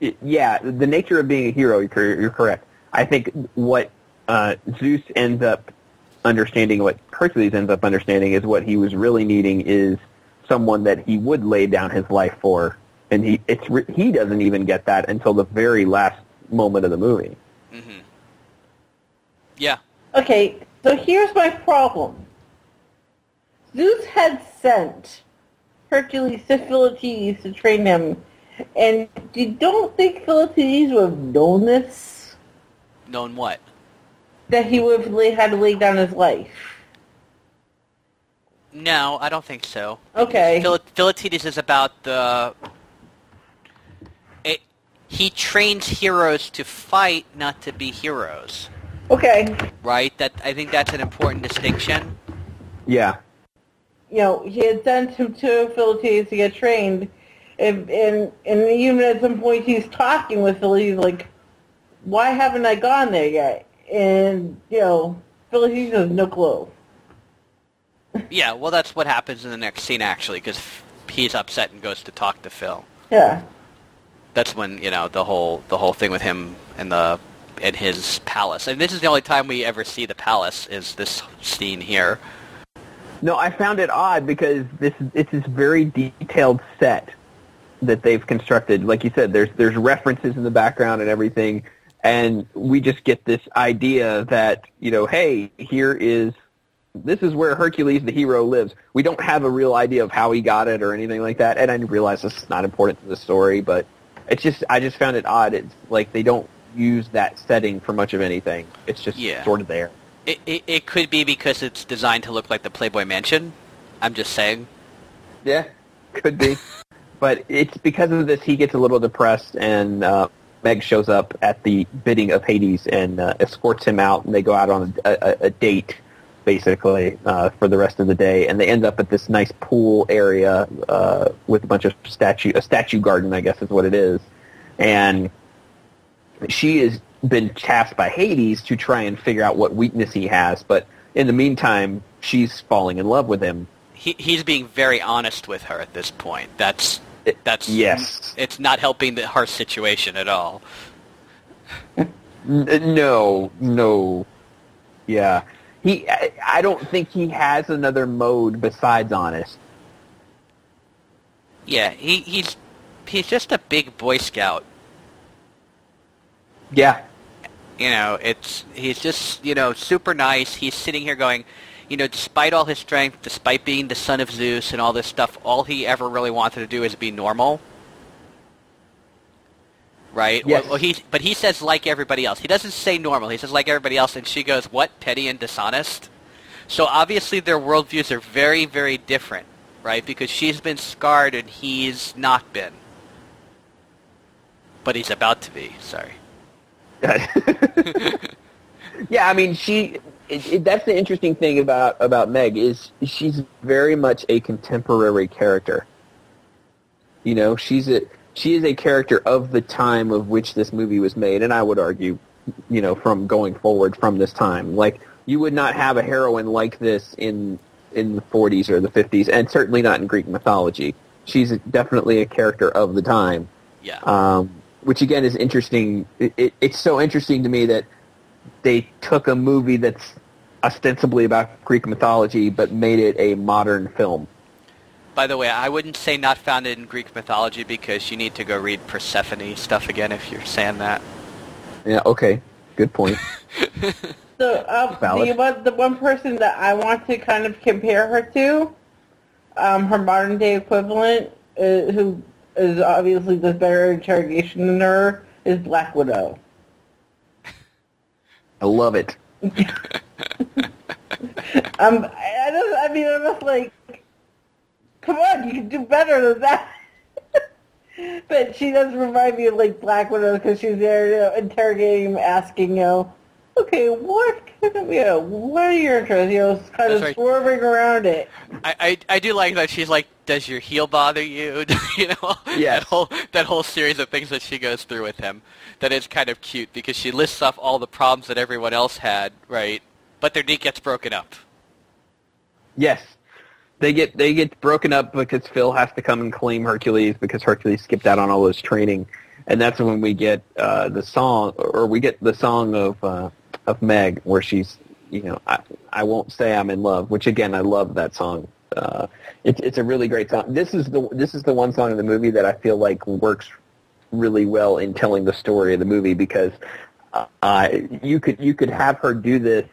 it- yeah, the nature of being a hero. You're, you're correct. I think what uh, Zeus ends up understanding, what Hercules ends up understanding, is what he was really needing is someone that he would lay down his life for, and he it's he doesn't even get that until the very last moment of the movie. hmm Yeah. Okay, so here's my problem. Zeus had sent Hercules to Philoctetes to train him, and you don't think Philoctetes would have known this? Known what? That he would have lay, had to lay down his life? No, I don't think so. Okay. Phil- Philoctetes is about the. It, he trains heroes to fight, not to be heroes. Okay, Right? That I think that's an important distinction. Yeah, you know, he had sent him to Philoctetes to get trained, and, and, and even at some point he's talking with Philoctetes like, why haven't I gone there yet? And, you know, Philoctetes has no clue. Yeah, well, that's what happens in the next scene actually, because he's upset and goes to talk to Phil. Yeah. That's when you know the whole the whole thing with him and the in his palace. And this is the only time we ever see the palace is this scene here. No, I found it odd because this it's this very detailed set that they've constructed. Like you said, there's there's references in the background and everything, and we just get this idea that you know, hey, here is this is where Hercules the hero lives. We don't have a real idea of how he got it or anything like that, and I realize this is not important to the story, but it's just I just found it odd. It's like they don't use that setting for much of anything. It's just Yeah. sort of there. It, it it could be because it's designed to look like the Playboy Mansion. I'm just saying. Yeah, could be. but it's because of this he gets a little depressed, and uh, Meg shows up at the bidding of Hades and uh, escorts him out, and they go out on a, a, a date, basically, uh, for the rest of the day. And they end up at this nice pool area uh, with a bunch of statue, a statue garden, I guess is what it is. And she has been tasked by Hades to try and figure out what weakness he has, but in the meantime, she's falling in love with him. He he's being very honest with her at this point. That's that's Yes. It's not helping the, her situation at all. No, no. Yeah. He I, I don't think he has another mode besides honest. Yeah, he he's he's just a big Boy Scout. Yeah. You know, it's he's just you know super nice. He's sitting here going, you know, despite all his strength, despite being the son of Zeus and all this stuff, all he ever really wanted to do is be normal. right? Yes. Well, he but he says like everybody else. He doesn't say normal. He says like everybody else, and she goes, "What? Petty and dishonest." So obviously their worldviews are very, very different, right? Because she's been scarred and he's not been, but he's about to be. Sorry. yeah, I mean, she. It, it, that's the interesting thing about about Meg is she's very much a contemporary character. You know, she's a she is a character of the time of which this movie was made, and I would argue, you know, from going forward from this time, like you would not have a heroine like this in in the 40s or the 50s, and certainly not in Greek mythology. She's definitely a character of the time. Yeah. Um, which again is interesting. It, it, it's so interesting to me that they took a movie that's ostensibly about Greek mythology but made it a modern film. By the way, I wouldn't say not founded in Greek mythology because you need to go read Persephone stuff again if you're saying that. Yeah. Okay. Good point. So um, the one the one person that I want to kind of compare her to, um, her modern day equivalent, uh, who is obviously does better interrogation than her, is Black Widow. I love it. Um, I, I don't. I mean, I'm just like, come on, you can do better than that. but she does remind me of like Black Widow because she's there, you know, interrogating him, asking, you know, okay, what kind of, you know, what are your interests? You know, kind That's of right. swerving around it. I, I, I do like that she's like, does your heel bother you? you know, Yes. that whole that whole series of things that she goes through with him. That is kind of cute because she lists off all the problems that everyone else had, right? But their knee gets broken up. Yes. They get they get broken up because Phil has to come and claim Hercules because Hercules skipped out on all his training, and that's when we get uh, the song, or we get the song of uh, of Meg where she's you know I I won't say I'm in love, which again I love that song. Uh, it's it's a really great song. This is the this is the one song in the movie that I feel like works really well in telling the story of the movie because uh, you could you could have her do this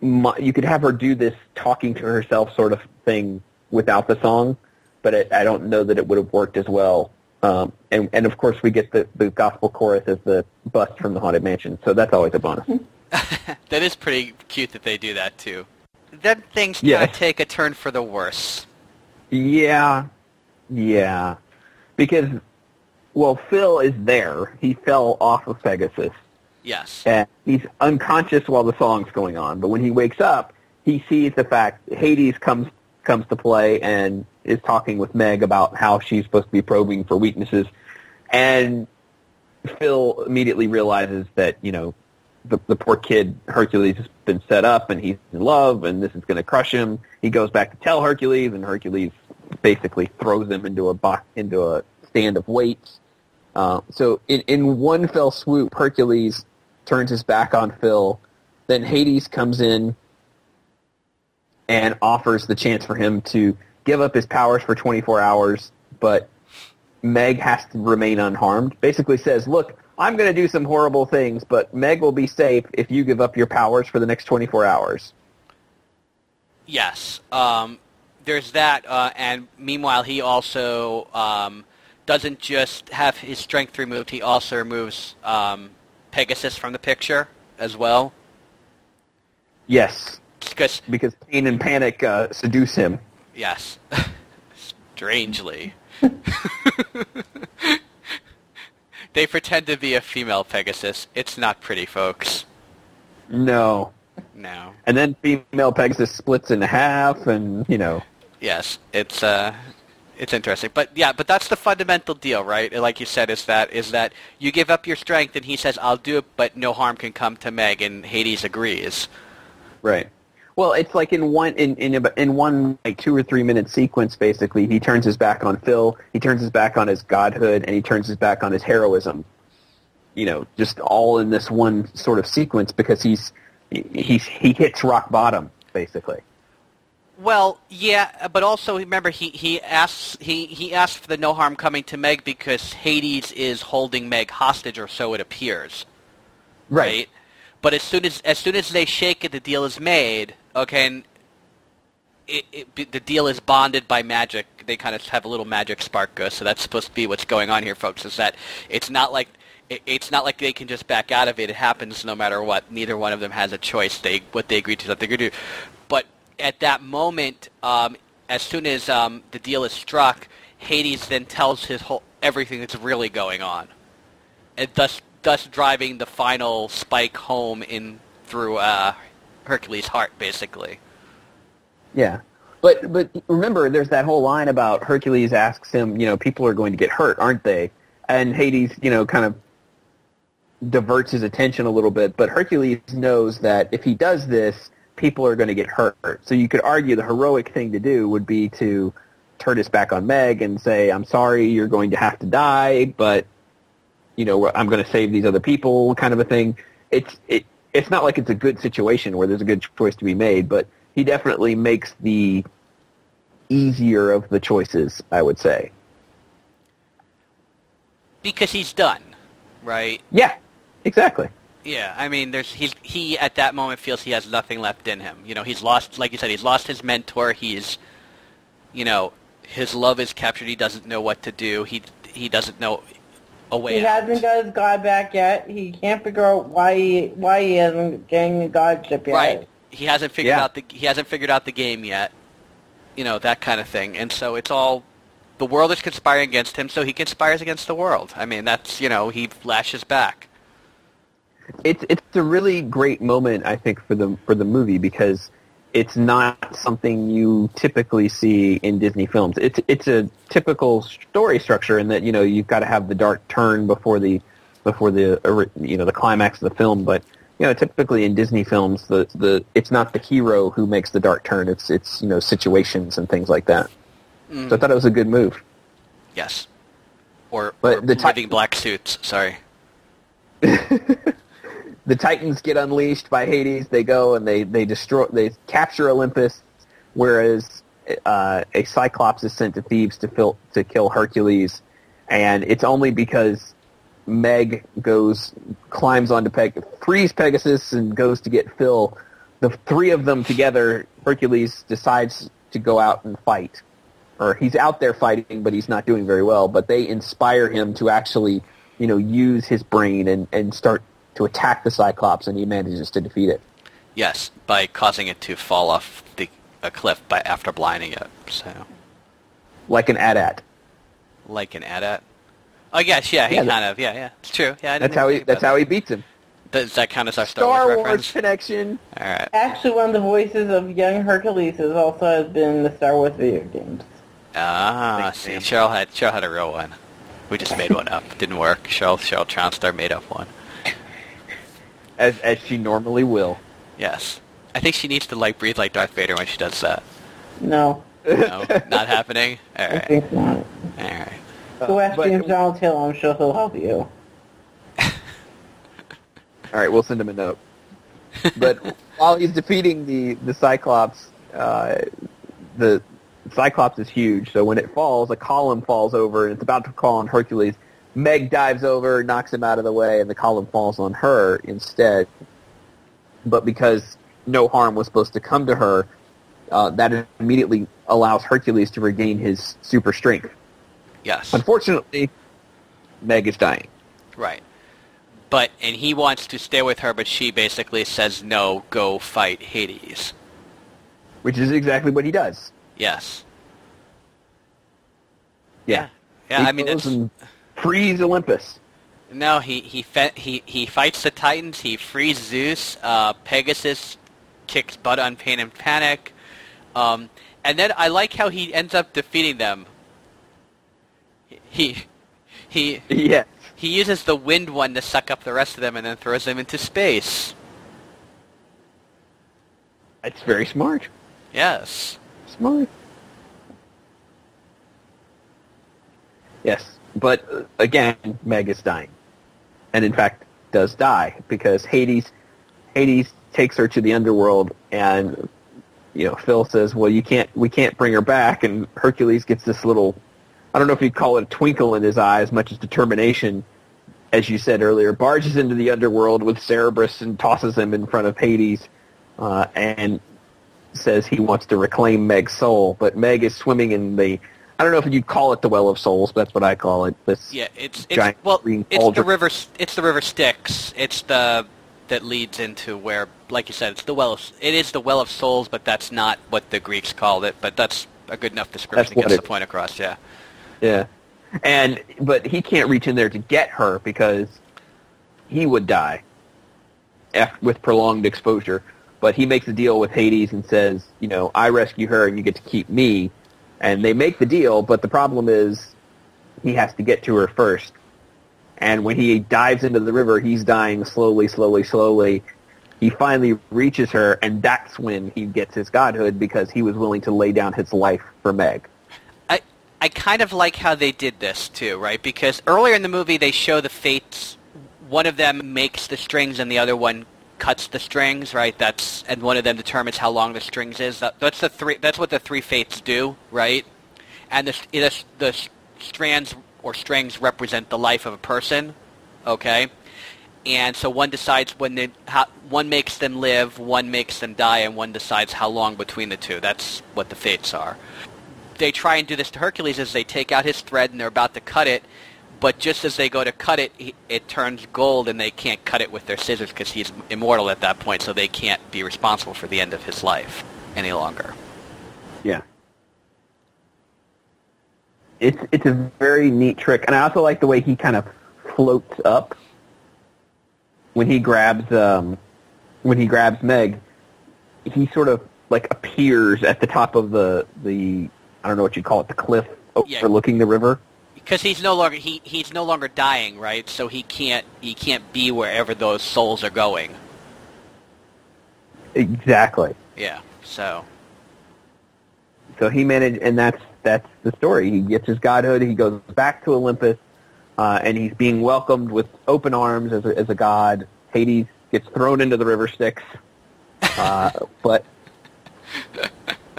you could have her do this talking to herself sort of thing without the song, but it, I don't know that it would have worked as well. Um, and, and of course, we get the, the gospel chorus as the bust from the haunted mansion, so that's always a bonus. that is pretty cute that they do that too. Then things Yeah. kind of take a turn for the worse. Yeah, yeah, because well, Phil is there. He fell off of Pegasus, Yes. and he's unconscious while the song's going on. But when he wakes up, he sees the fact Hades comes comes to play and is talking with Meg about how she's supposed to be probing for weaknesses, and Phil immediately realizes that you know the the poor kid Hercules has been set up and he's in love and this is going to crush him. He goes back to tell Hercules, and Hercules basically throws him into a box into a stand of weights. Uh, so in in one fell swoop, Hercules turns his back on Phil. Then Hades comes in and offers the chance for him to give up his powers for 24 hours, but Meg has to remain unharmed. Basically says, look, I'm going to do some horrible things, but Meg will be safe if you give up your powers for the next 24 hours. Yes. Um, there's that, uh, and meanwhile, he also um, doesn't just have his strength removed. He also removes um, Pegasus from the picture as well. Yes, Because because pain and panic uh, seduce him. yes, strangely, they pretend to be a female Pegasus. It's not pretty, folks. No. No. And then female Pegasus splits in half, and, you know, Yes, it's uh, it's interesting, but yeah, but that's the fundamental deal, right? Like you said, is that is that you give up your strength, and he says, "I'll do it," but no harm can come to Meg, and Hades agrees. Right. Well, it's like in one in in in one like two or three minute sequence. Basically, he turns his back on Phil. He turns his back on his godhood, and he turns his back on his heroism. You know, just all in this one sort of sequence because he's he- he's he hits rock bottom basically. Well, yeah, but also remember he he asks he he asks for the no harm coming to Meg because Hades is holding Meg hostage, or so it appears. right? But as soon as as soon as they shake it, the deal is made. Okay, and it, it, the deal is bonded by magic. They kind of have a little magic spark go. So that's supposed to be what's going on here, folks. Is that it's not like it, it's not like they can just back out of it. It happens no matter what. Neither one of them has a choice. They what they agree to is what they agree to. But at that moment, um, as soon as um, the deal is struck, Hades then tells his whole everything that's really going on, and thus thus driving the final spike home in through uh, Hercules' heart, basically. Yeah. But but remember, there's that whole line about Hercules asks him, you know, people are going to get hurt, aren't they? And Hades, you know, kind of diverts his attention a little bit. But Hercules knows that if he does this, people are going to get hurt. So you could argue the heroic thing to do would be to turn his back on Meg and say, "I'm sorry, you're going to have to die, but you know, I'm going to save these other people," kind of a thing. It's it. It's not like it's a good situation where there's a good choice to be made, but he definitely makes the easier of the choices, I would say. Because he's done, right? Yeah, exactly. Yeah, I mean, there's he's he at that moment feels he has nothing left in him. You know, he's lost, like you said, he's lost his mentor. He's, you know, his love is captured. He doesn't know what to do. He he doesn't know a way He out. hasn't got his god back yet. He can't figure out why he why he hasn't gained the godship yet. Right. He hasn't figured Yeah. out the he hasn't figured out the game yet. You know that kind of thing, and so it's all the world is conspiring against him, so he conspires against the world. I mean, that's you know he lashes back. It's it's a really great moment, I think, for the for the movie because it's not something you typically see in Disney films. It's it's a typical story structure in that you know you've got to have the dark turn before the before the you know the climax of the film, but you know typically in Disney films the the it's not the hero who makes the dark turn. It's it's you know situations and things like that. So I mm. thought it was a good move. Yes. Or, But or the living black suits. Sorry. the Titans get unleashed by Hades. They go and they they destroy they capture Olympus, whereas uh, a Cyclops is sent to Thebes to fill, to kill Hercules, and it's only because Meg goes climbs onto Peg frees Pegasus and goes to get Phil. The three of them together, Hercules decides to go out and fight. Or he's out there fighting, but he's not doing very well. But they inspire him to actually, you know, use his brain and, and start to attack the Cyclops, and he manages to defeat it. Yes, by causing it to fall off the a cliff by after blinding it. So, Like an AT-AT. like an AT-AT. Oh yes, yeah, he Yeah, that- kind of, yeah, yeah, it's true. Yeah, That's how he that's about how he beats him. that. Does that count as our Star, Star Wars Wars reference? connection. All right. Actually, one of the voices of young Hercules has also has been in the Star Wars video games. Ah, Thanks, see, Sam. Cheryl had Cheryl had a real one. We just made one up. Didn't work. Cheryl Cheryl Tronstar made up one. As as she normally will. Yes. I think she needs to like breathe like Darth Vader when she does that. No, No, not happening. All I right. think not. All right. Go ask but- James Donald Hill. I'm sure he'll help you. All right, we'll send him a note. But while he's defeating the the Cyclops, uh, the Cyclops is huge. So when it falls, a column falls over, and it's about to fall on Hercules. Meg dives over, knocks him out of the way, and the column falls on her instead. But because no harm was supposed to come to her, uh, that immediately allows Hercules to regain his super strength. Yes. Unfortunately, Meg is dying. Right. But and he wants to stay with her, but she basically says no. Go fight Hades. Which is exactly what he does. Yes. Yeah. Yeah. He I mean, it's, and frees Olympus. no. He he fe- he he fights the Titans. He frees Zeus. Uh, Pegasus kicks butt on Pain and Panic. Um, and then I like how he ends up defeating them. He he Yeah. he uses the wind one to suck up the rest of them, and then throws them into space. It's very smart. Yes. Smart. Yes, but uh, again, Meg is dying, and in fact does die because Hades Hades takes her to the underworld, and you know Phil says, "Well, you can't, we can't bring her back," and Hercules gets this little, I don't know if you'd call it a twinkle in his eye as much as determination, as you said earlier, barges into the underworld with Cerberus and tosses him in front of Hades, uh, and says he wants to reclaim Meg's soul, but Meg is swimming in the. I don't know if you'd call it the Well of Souls, but that's what I call it. This Yeah, it's it's well, green it's the river. It's the river Styx. It's the that leads into where, like you said, it's the well. Of, it is the well of souls, but that's not what the Greeks called it. But that's a good enough description to get the point across. Yeah. Yeah, and but he can't reach in there to get her because he would die af- with prolonged exposure. But he makes a deal with Hades and says, you know, I rescue her and you get to keep me. And they make the deal, but the problem is he has to get to her first. And when he dives into the river, he's dying slowly, slowly, slowly. He finally reaches her, and that's when he gets his godhood because he was willing to lay down his life for Meg. I I kind of like how they did this too, right? Because earlier in the movie they show the fates. One of them makes the strings and the other one cuts the strings, right? That's and one of them determines how long the strings is. That, that's the three. That's what the three fates do, right? And the the, the strands or strings represent the life of a person, okay? And so one decides when they how, one makes them live, one makes them die, and one decides how long between the two. That's what the fates are they try and do this to Hercules as they take out his thread and they're about to cut it, but just as they go to cut it, it turns gold and they can't cut it with their scissors because he's immortal at that point, so they can't be responsible for the end of his life any longer. Yeah. It's it's a very neat trick, and I also like the way he kind of floats up when he grabs um, when he grabs Meg. He sort of like appears at the top of the the I don't know what you'd call it the cliff Yeah. overlooking the river. Because he's no longer he, he's no longer dying, right? So he can't he can't be wherever those souls are going. Exactly. Yeah. So So he managed, and that's that's the story. He gets his godhood. He goes back to Olympus, uh, and he's being welcomed with open arms as a, as a god. Hades gets thrown into the river Styx, uh, but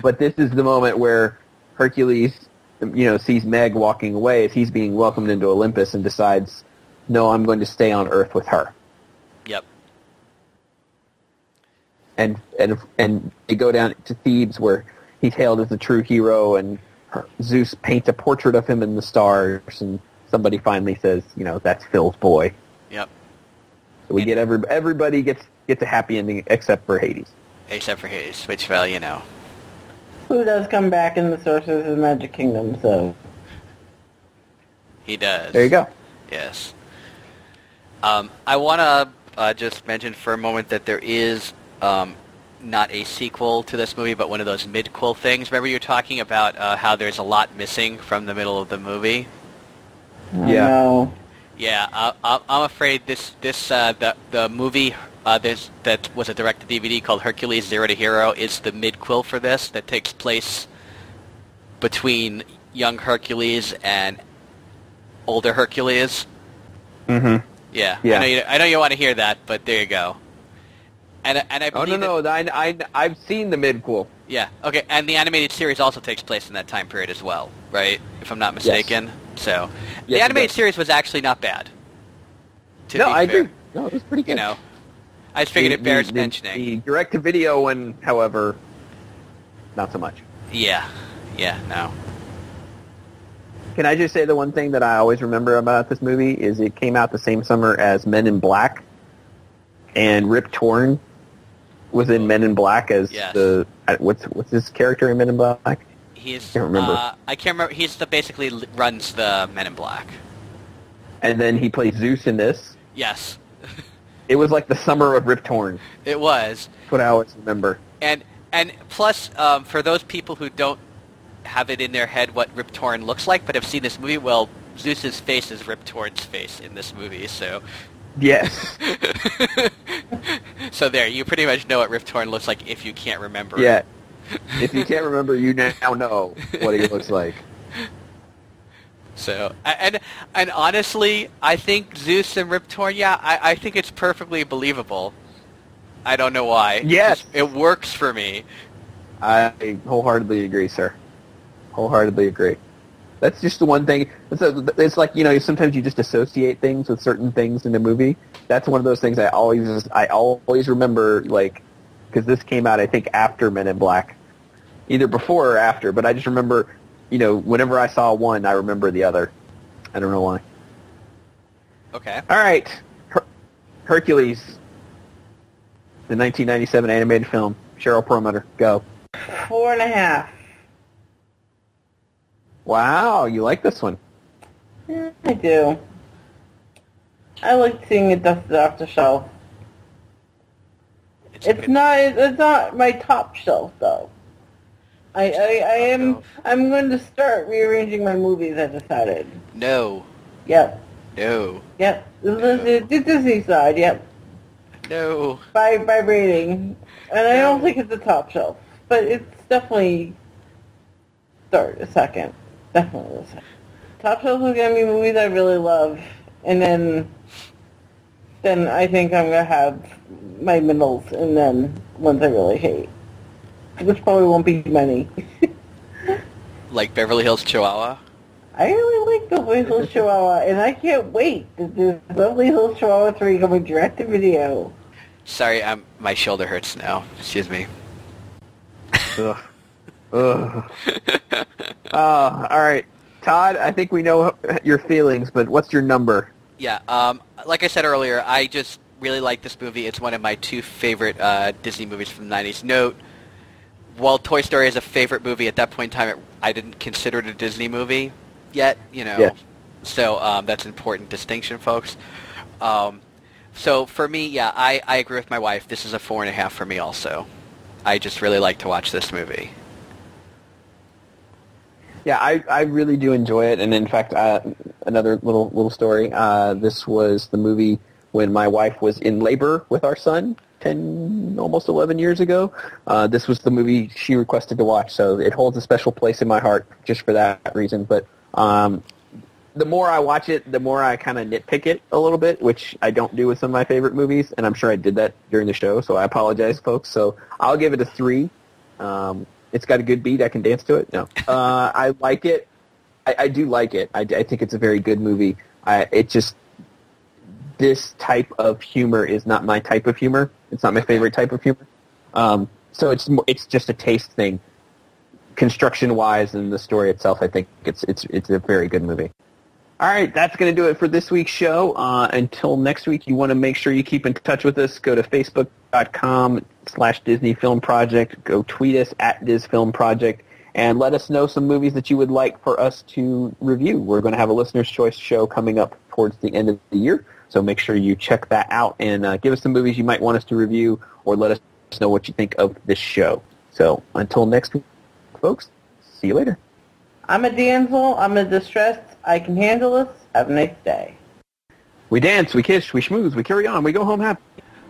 but this is the moment where Hercules, you know, sees Meg walking away as he's being welcomed into Olympus, and decides, no, I'm going to stay on Earth with her. yep. and and and they go down to Thebes where he's hailed as a true hero, and Zeus paints a portrait of him in the stars, and somebody finally says, you know, that's Phil's boy. Yep. So we get every everybody gets gets a happy ending except for Hades. Except for Hades, which well, you know. Who does come back in the Sorcerers of the Magic Kingdom, so... He does. There you go. Yes. Um, I want to uh, just mention for a moment that there is um, not a sequel to this movie, but one of those mid-quel things. Remember you were talking about uh, how there's a lot missing from the middle of the movie? I Yeah. know. Yeah, I, I, I'm afraid this this uh, the the movie uh, this, that was a direct DVD called Hercules Zero to Hero is the mid-quel for this that takes place between young Hercules and older Hercules. Mm-hmm. Yeah, Yeah. I know you, I know you want to hear that, but there you go. And and I Oh believe no that- no, I, I I've seen the midquel. yeah, okay, and the animated series also takes place in that time period as well, right? If I'm not mistaken. Yes. So the Yes, it animated series was actually not bad. To No, be I fair. agree. No, it was pretty good. You know, I just figured The- it bears the, mentioning. The direct to video one, however, not so much. Yeah, yeah, no. Can I just say the one thing that I always remember about this movie is it came out the same summer as Men in Black, and Rip Torn was in Men in Black as Yes. the what's what's his character in Men in Black? He's. Can't remember. Uh, I can't remember. He's the basically runs the Men in Black. And then he plays Zeus in this. Yes, It was like the summer of Rip Torn. it was. That's what I always remember. And and plus, um, for those people who don't have it in their head what Rip Torn looks like, but have seen this movie, well, Zeus's face is Rip Torn's face in this movie, so Yes. so there, you pretty much know what Rip Torn looks like if you can't remember. yeah. If you can't remember, you now know what he looks like. So and and honestly, I think Zeus and Rip Torn, yeah, I, I think it's perfectly believable. I don't know why. Yes. it works for me. I wholeheartedly agree, sir. Wholeheartedly agree. That's just the one thing. It's, a, it's like you know, sometimes you just associate things with certain things in the movie. That's one of those things I always I always remember. Like because this came out I think after Men in Black, either before or after. But I just remember, you know, whenever I saw one, I remember the other. I don't know why. Okay. All right, Her- Hercules, the 1997 animated film. Cheryl Perlmutter, go. Four and a half. Wow, you like this one? Yeah, I do. I like seeing it dusted off the shelf. It's, It's not. It's not my top shelf though. I, I, I am. I'm going to start rearranging my movies. I decided. No. Yep. No. Yep. This is the Disney side. Yep. No. By by rating, and I don't think it's a top shelf, but it's definitely start a second. Definitely a second. Top shelf is gonna be movies I really love, and then then I think I'm gonna have my middles, and then ones I really hate, which probably won't be many. Like Beverly Hills Chihuahua? I really like Beverly Hills Chihuahua, and I can't wait to do Beverly Hills Chihuahua 3 coming direct to video. Sorry, I'm, my shoulder hurts now. Excuse me. Ugh. Ugh. Uh, all right, Todd. I think we know your feelings, but what's your number? Yeah, um, like I said earlier, I just really like this movie. It's one of my two favorite uh, Disney movies from the 90s. Note, while Toy Story is a favorite movie, at that point in time, it, I didn't consider it a Disney movie yet, you know. Yeah. So um, that's an important distinction, folks. Um, so for me, yeah, I, I agree with my wife. This is a four and a half for me also. I just really like to watch this movie. Yeah, I, I really do enjoy it, and in fact, uh, another little little story. Uh, this was the movie when my wife was in labor with our son ten, almost eleven years ago. Uh, this was the movie she requested to watch, so it holds a special place in my heart just for that reason. But um, the more I watch it, the more I kind of nitpick it a little bit, which I don't do with some of my favorite movies, and I'm sure I did that during the show, so I apologize, folks. So I'll give it a three. Um, it's got a good beat. I can dance to it. No, uh, I like it. I, I do like it. I, I think it's a very good movie. I, it just this type of humor is not my type of humor. It's not my favorite type of humor. Um, so it's it's just a taste thing. Construction wise and the story itself, I think it's it's it's a very good movie. All right, that's going to do it for this week's show. Uh, until next week, you want to make sure you keep in touch with us. Go to facebook.com slash Disney Film Project. Go tweet us at Diz Film Project. And let us know some movies that you would like for us to review. We're going to have a listener's choice show coming up towards the end of the year. So make sure you check that out and uh, give us some movies you might want us to review or let us know what you think of this show. So until next week, folks, see you later. I'm a damsel. I'm a distressed. I can handle this. Have a nice day. We dance, we kiss, we schmooze, we carry on, we go home happy.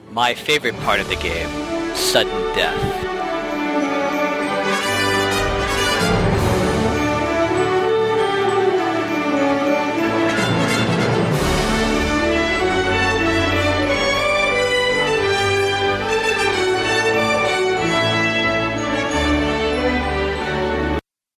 My favorite part of the game, sudden death.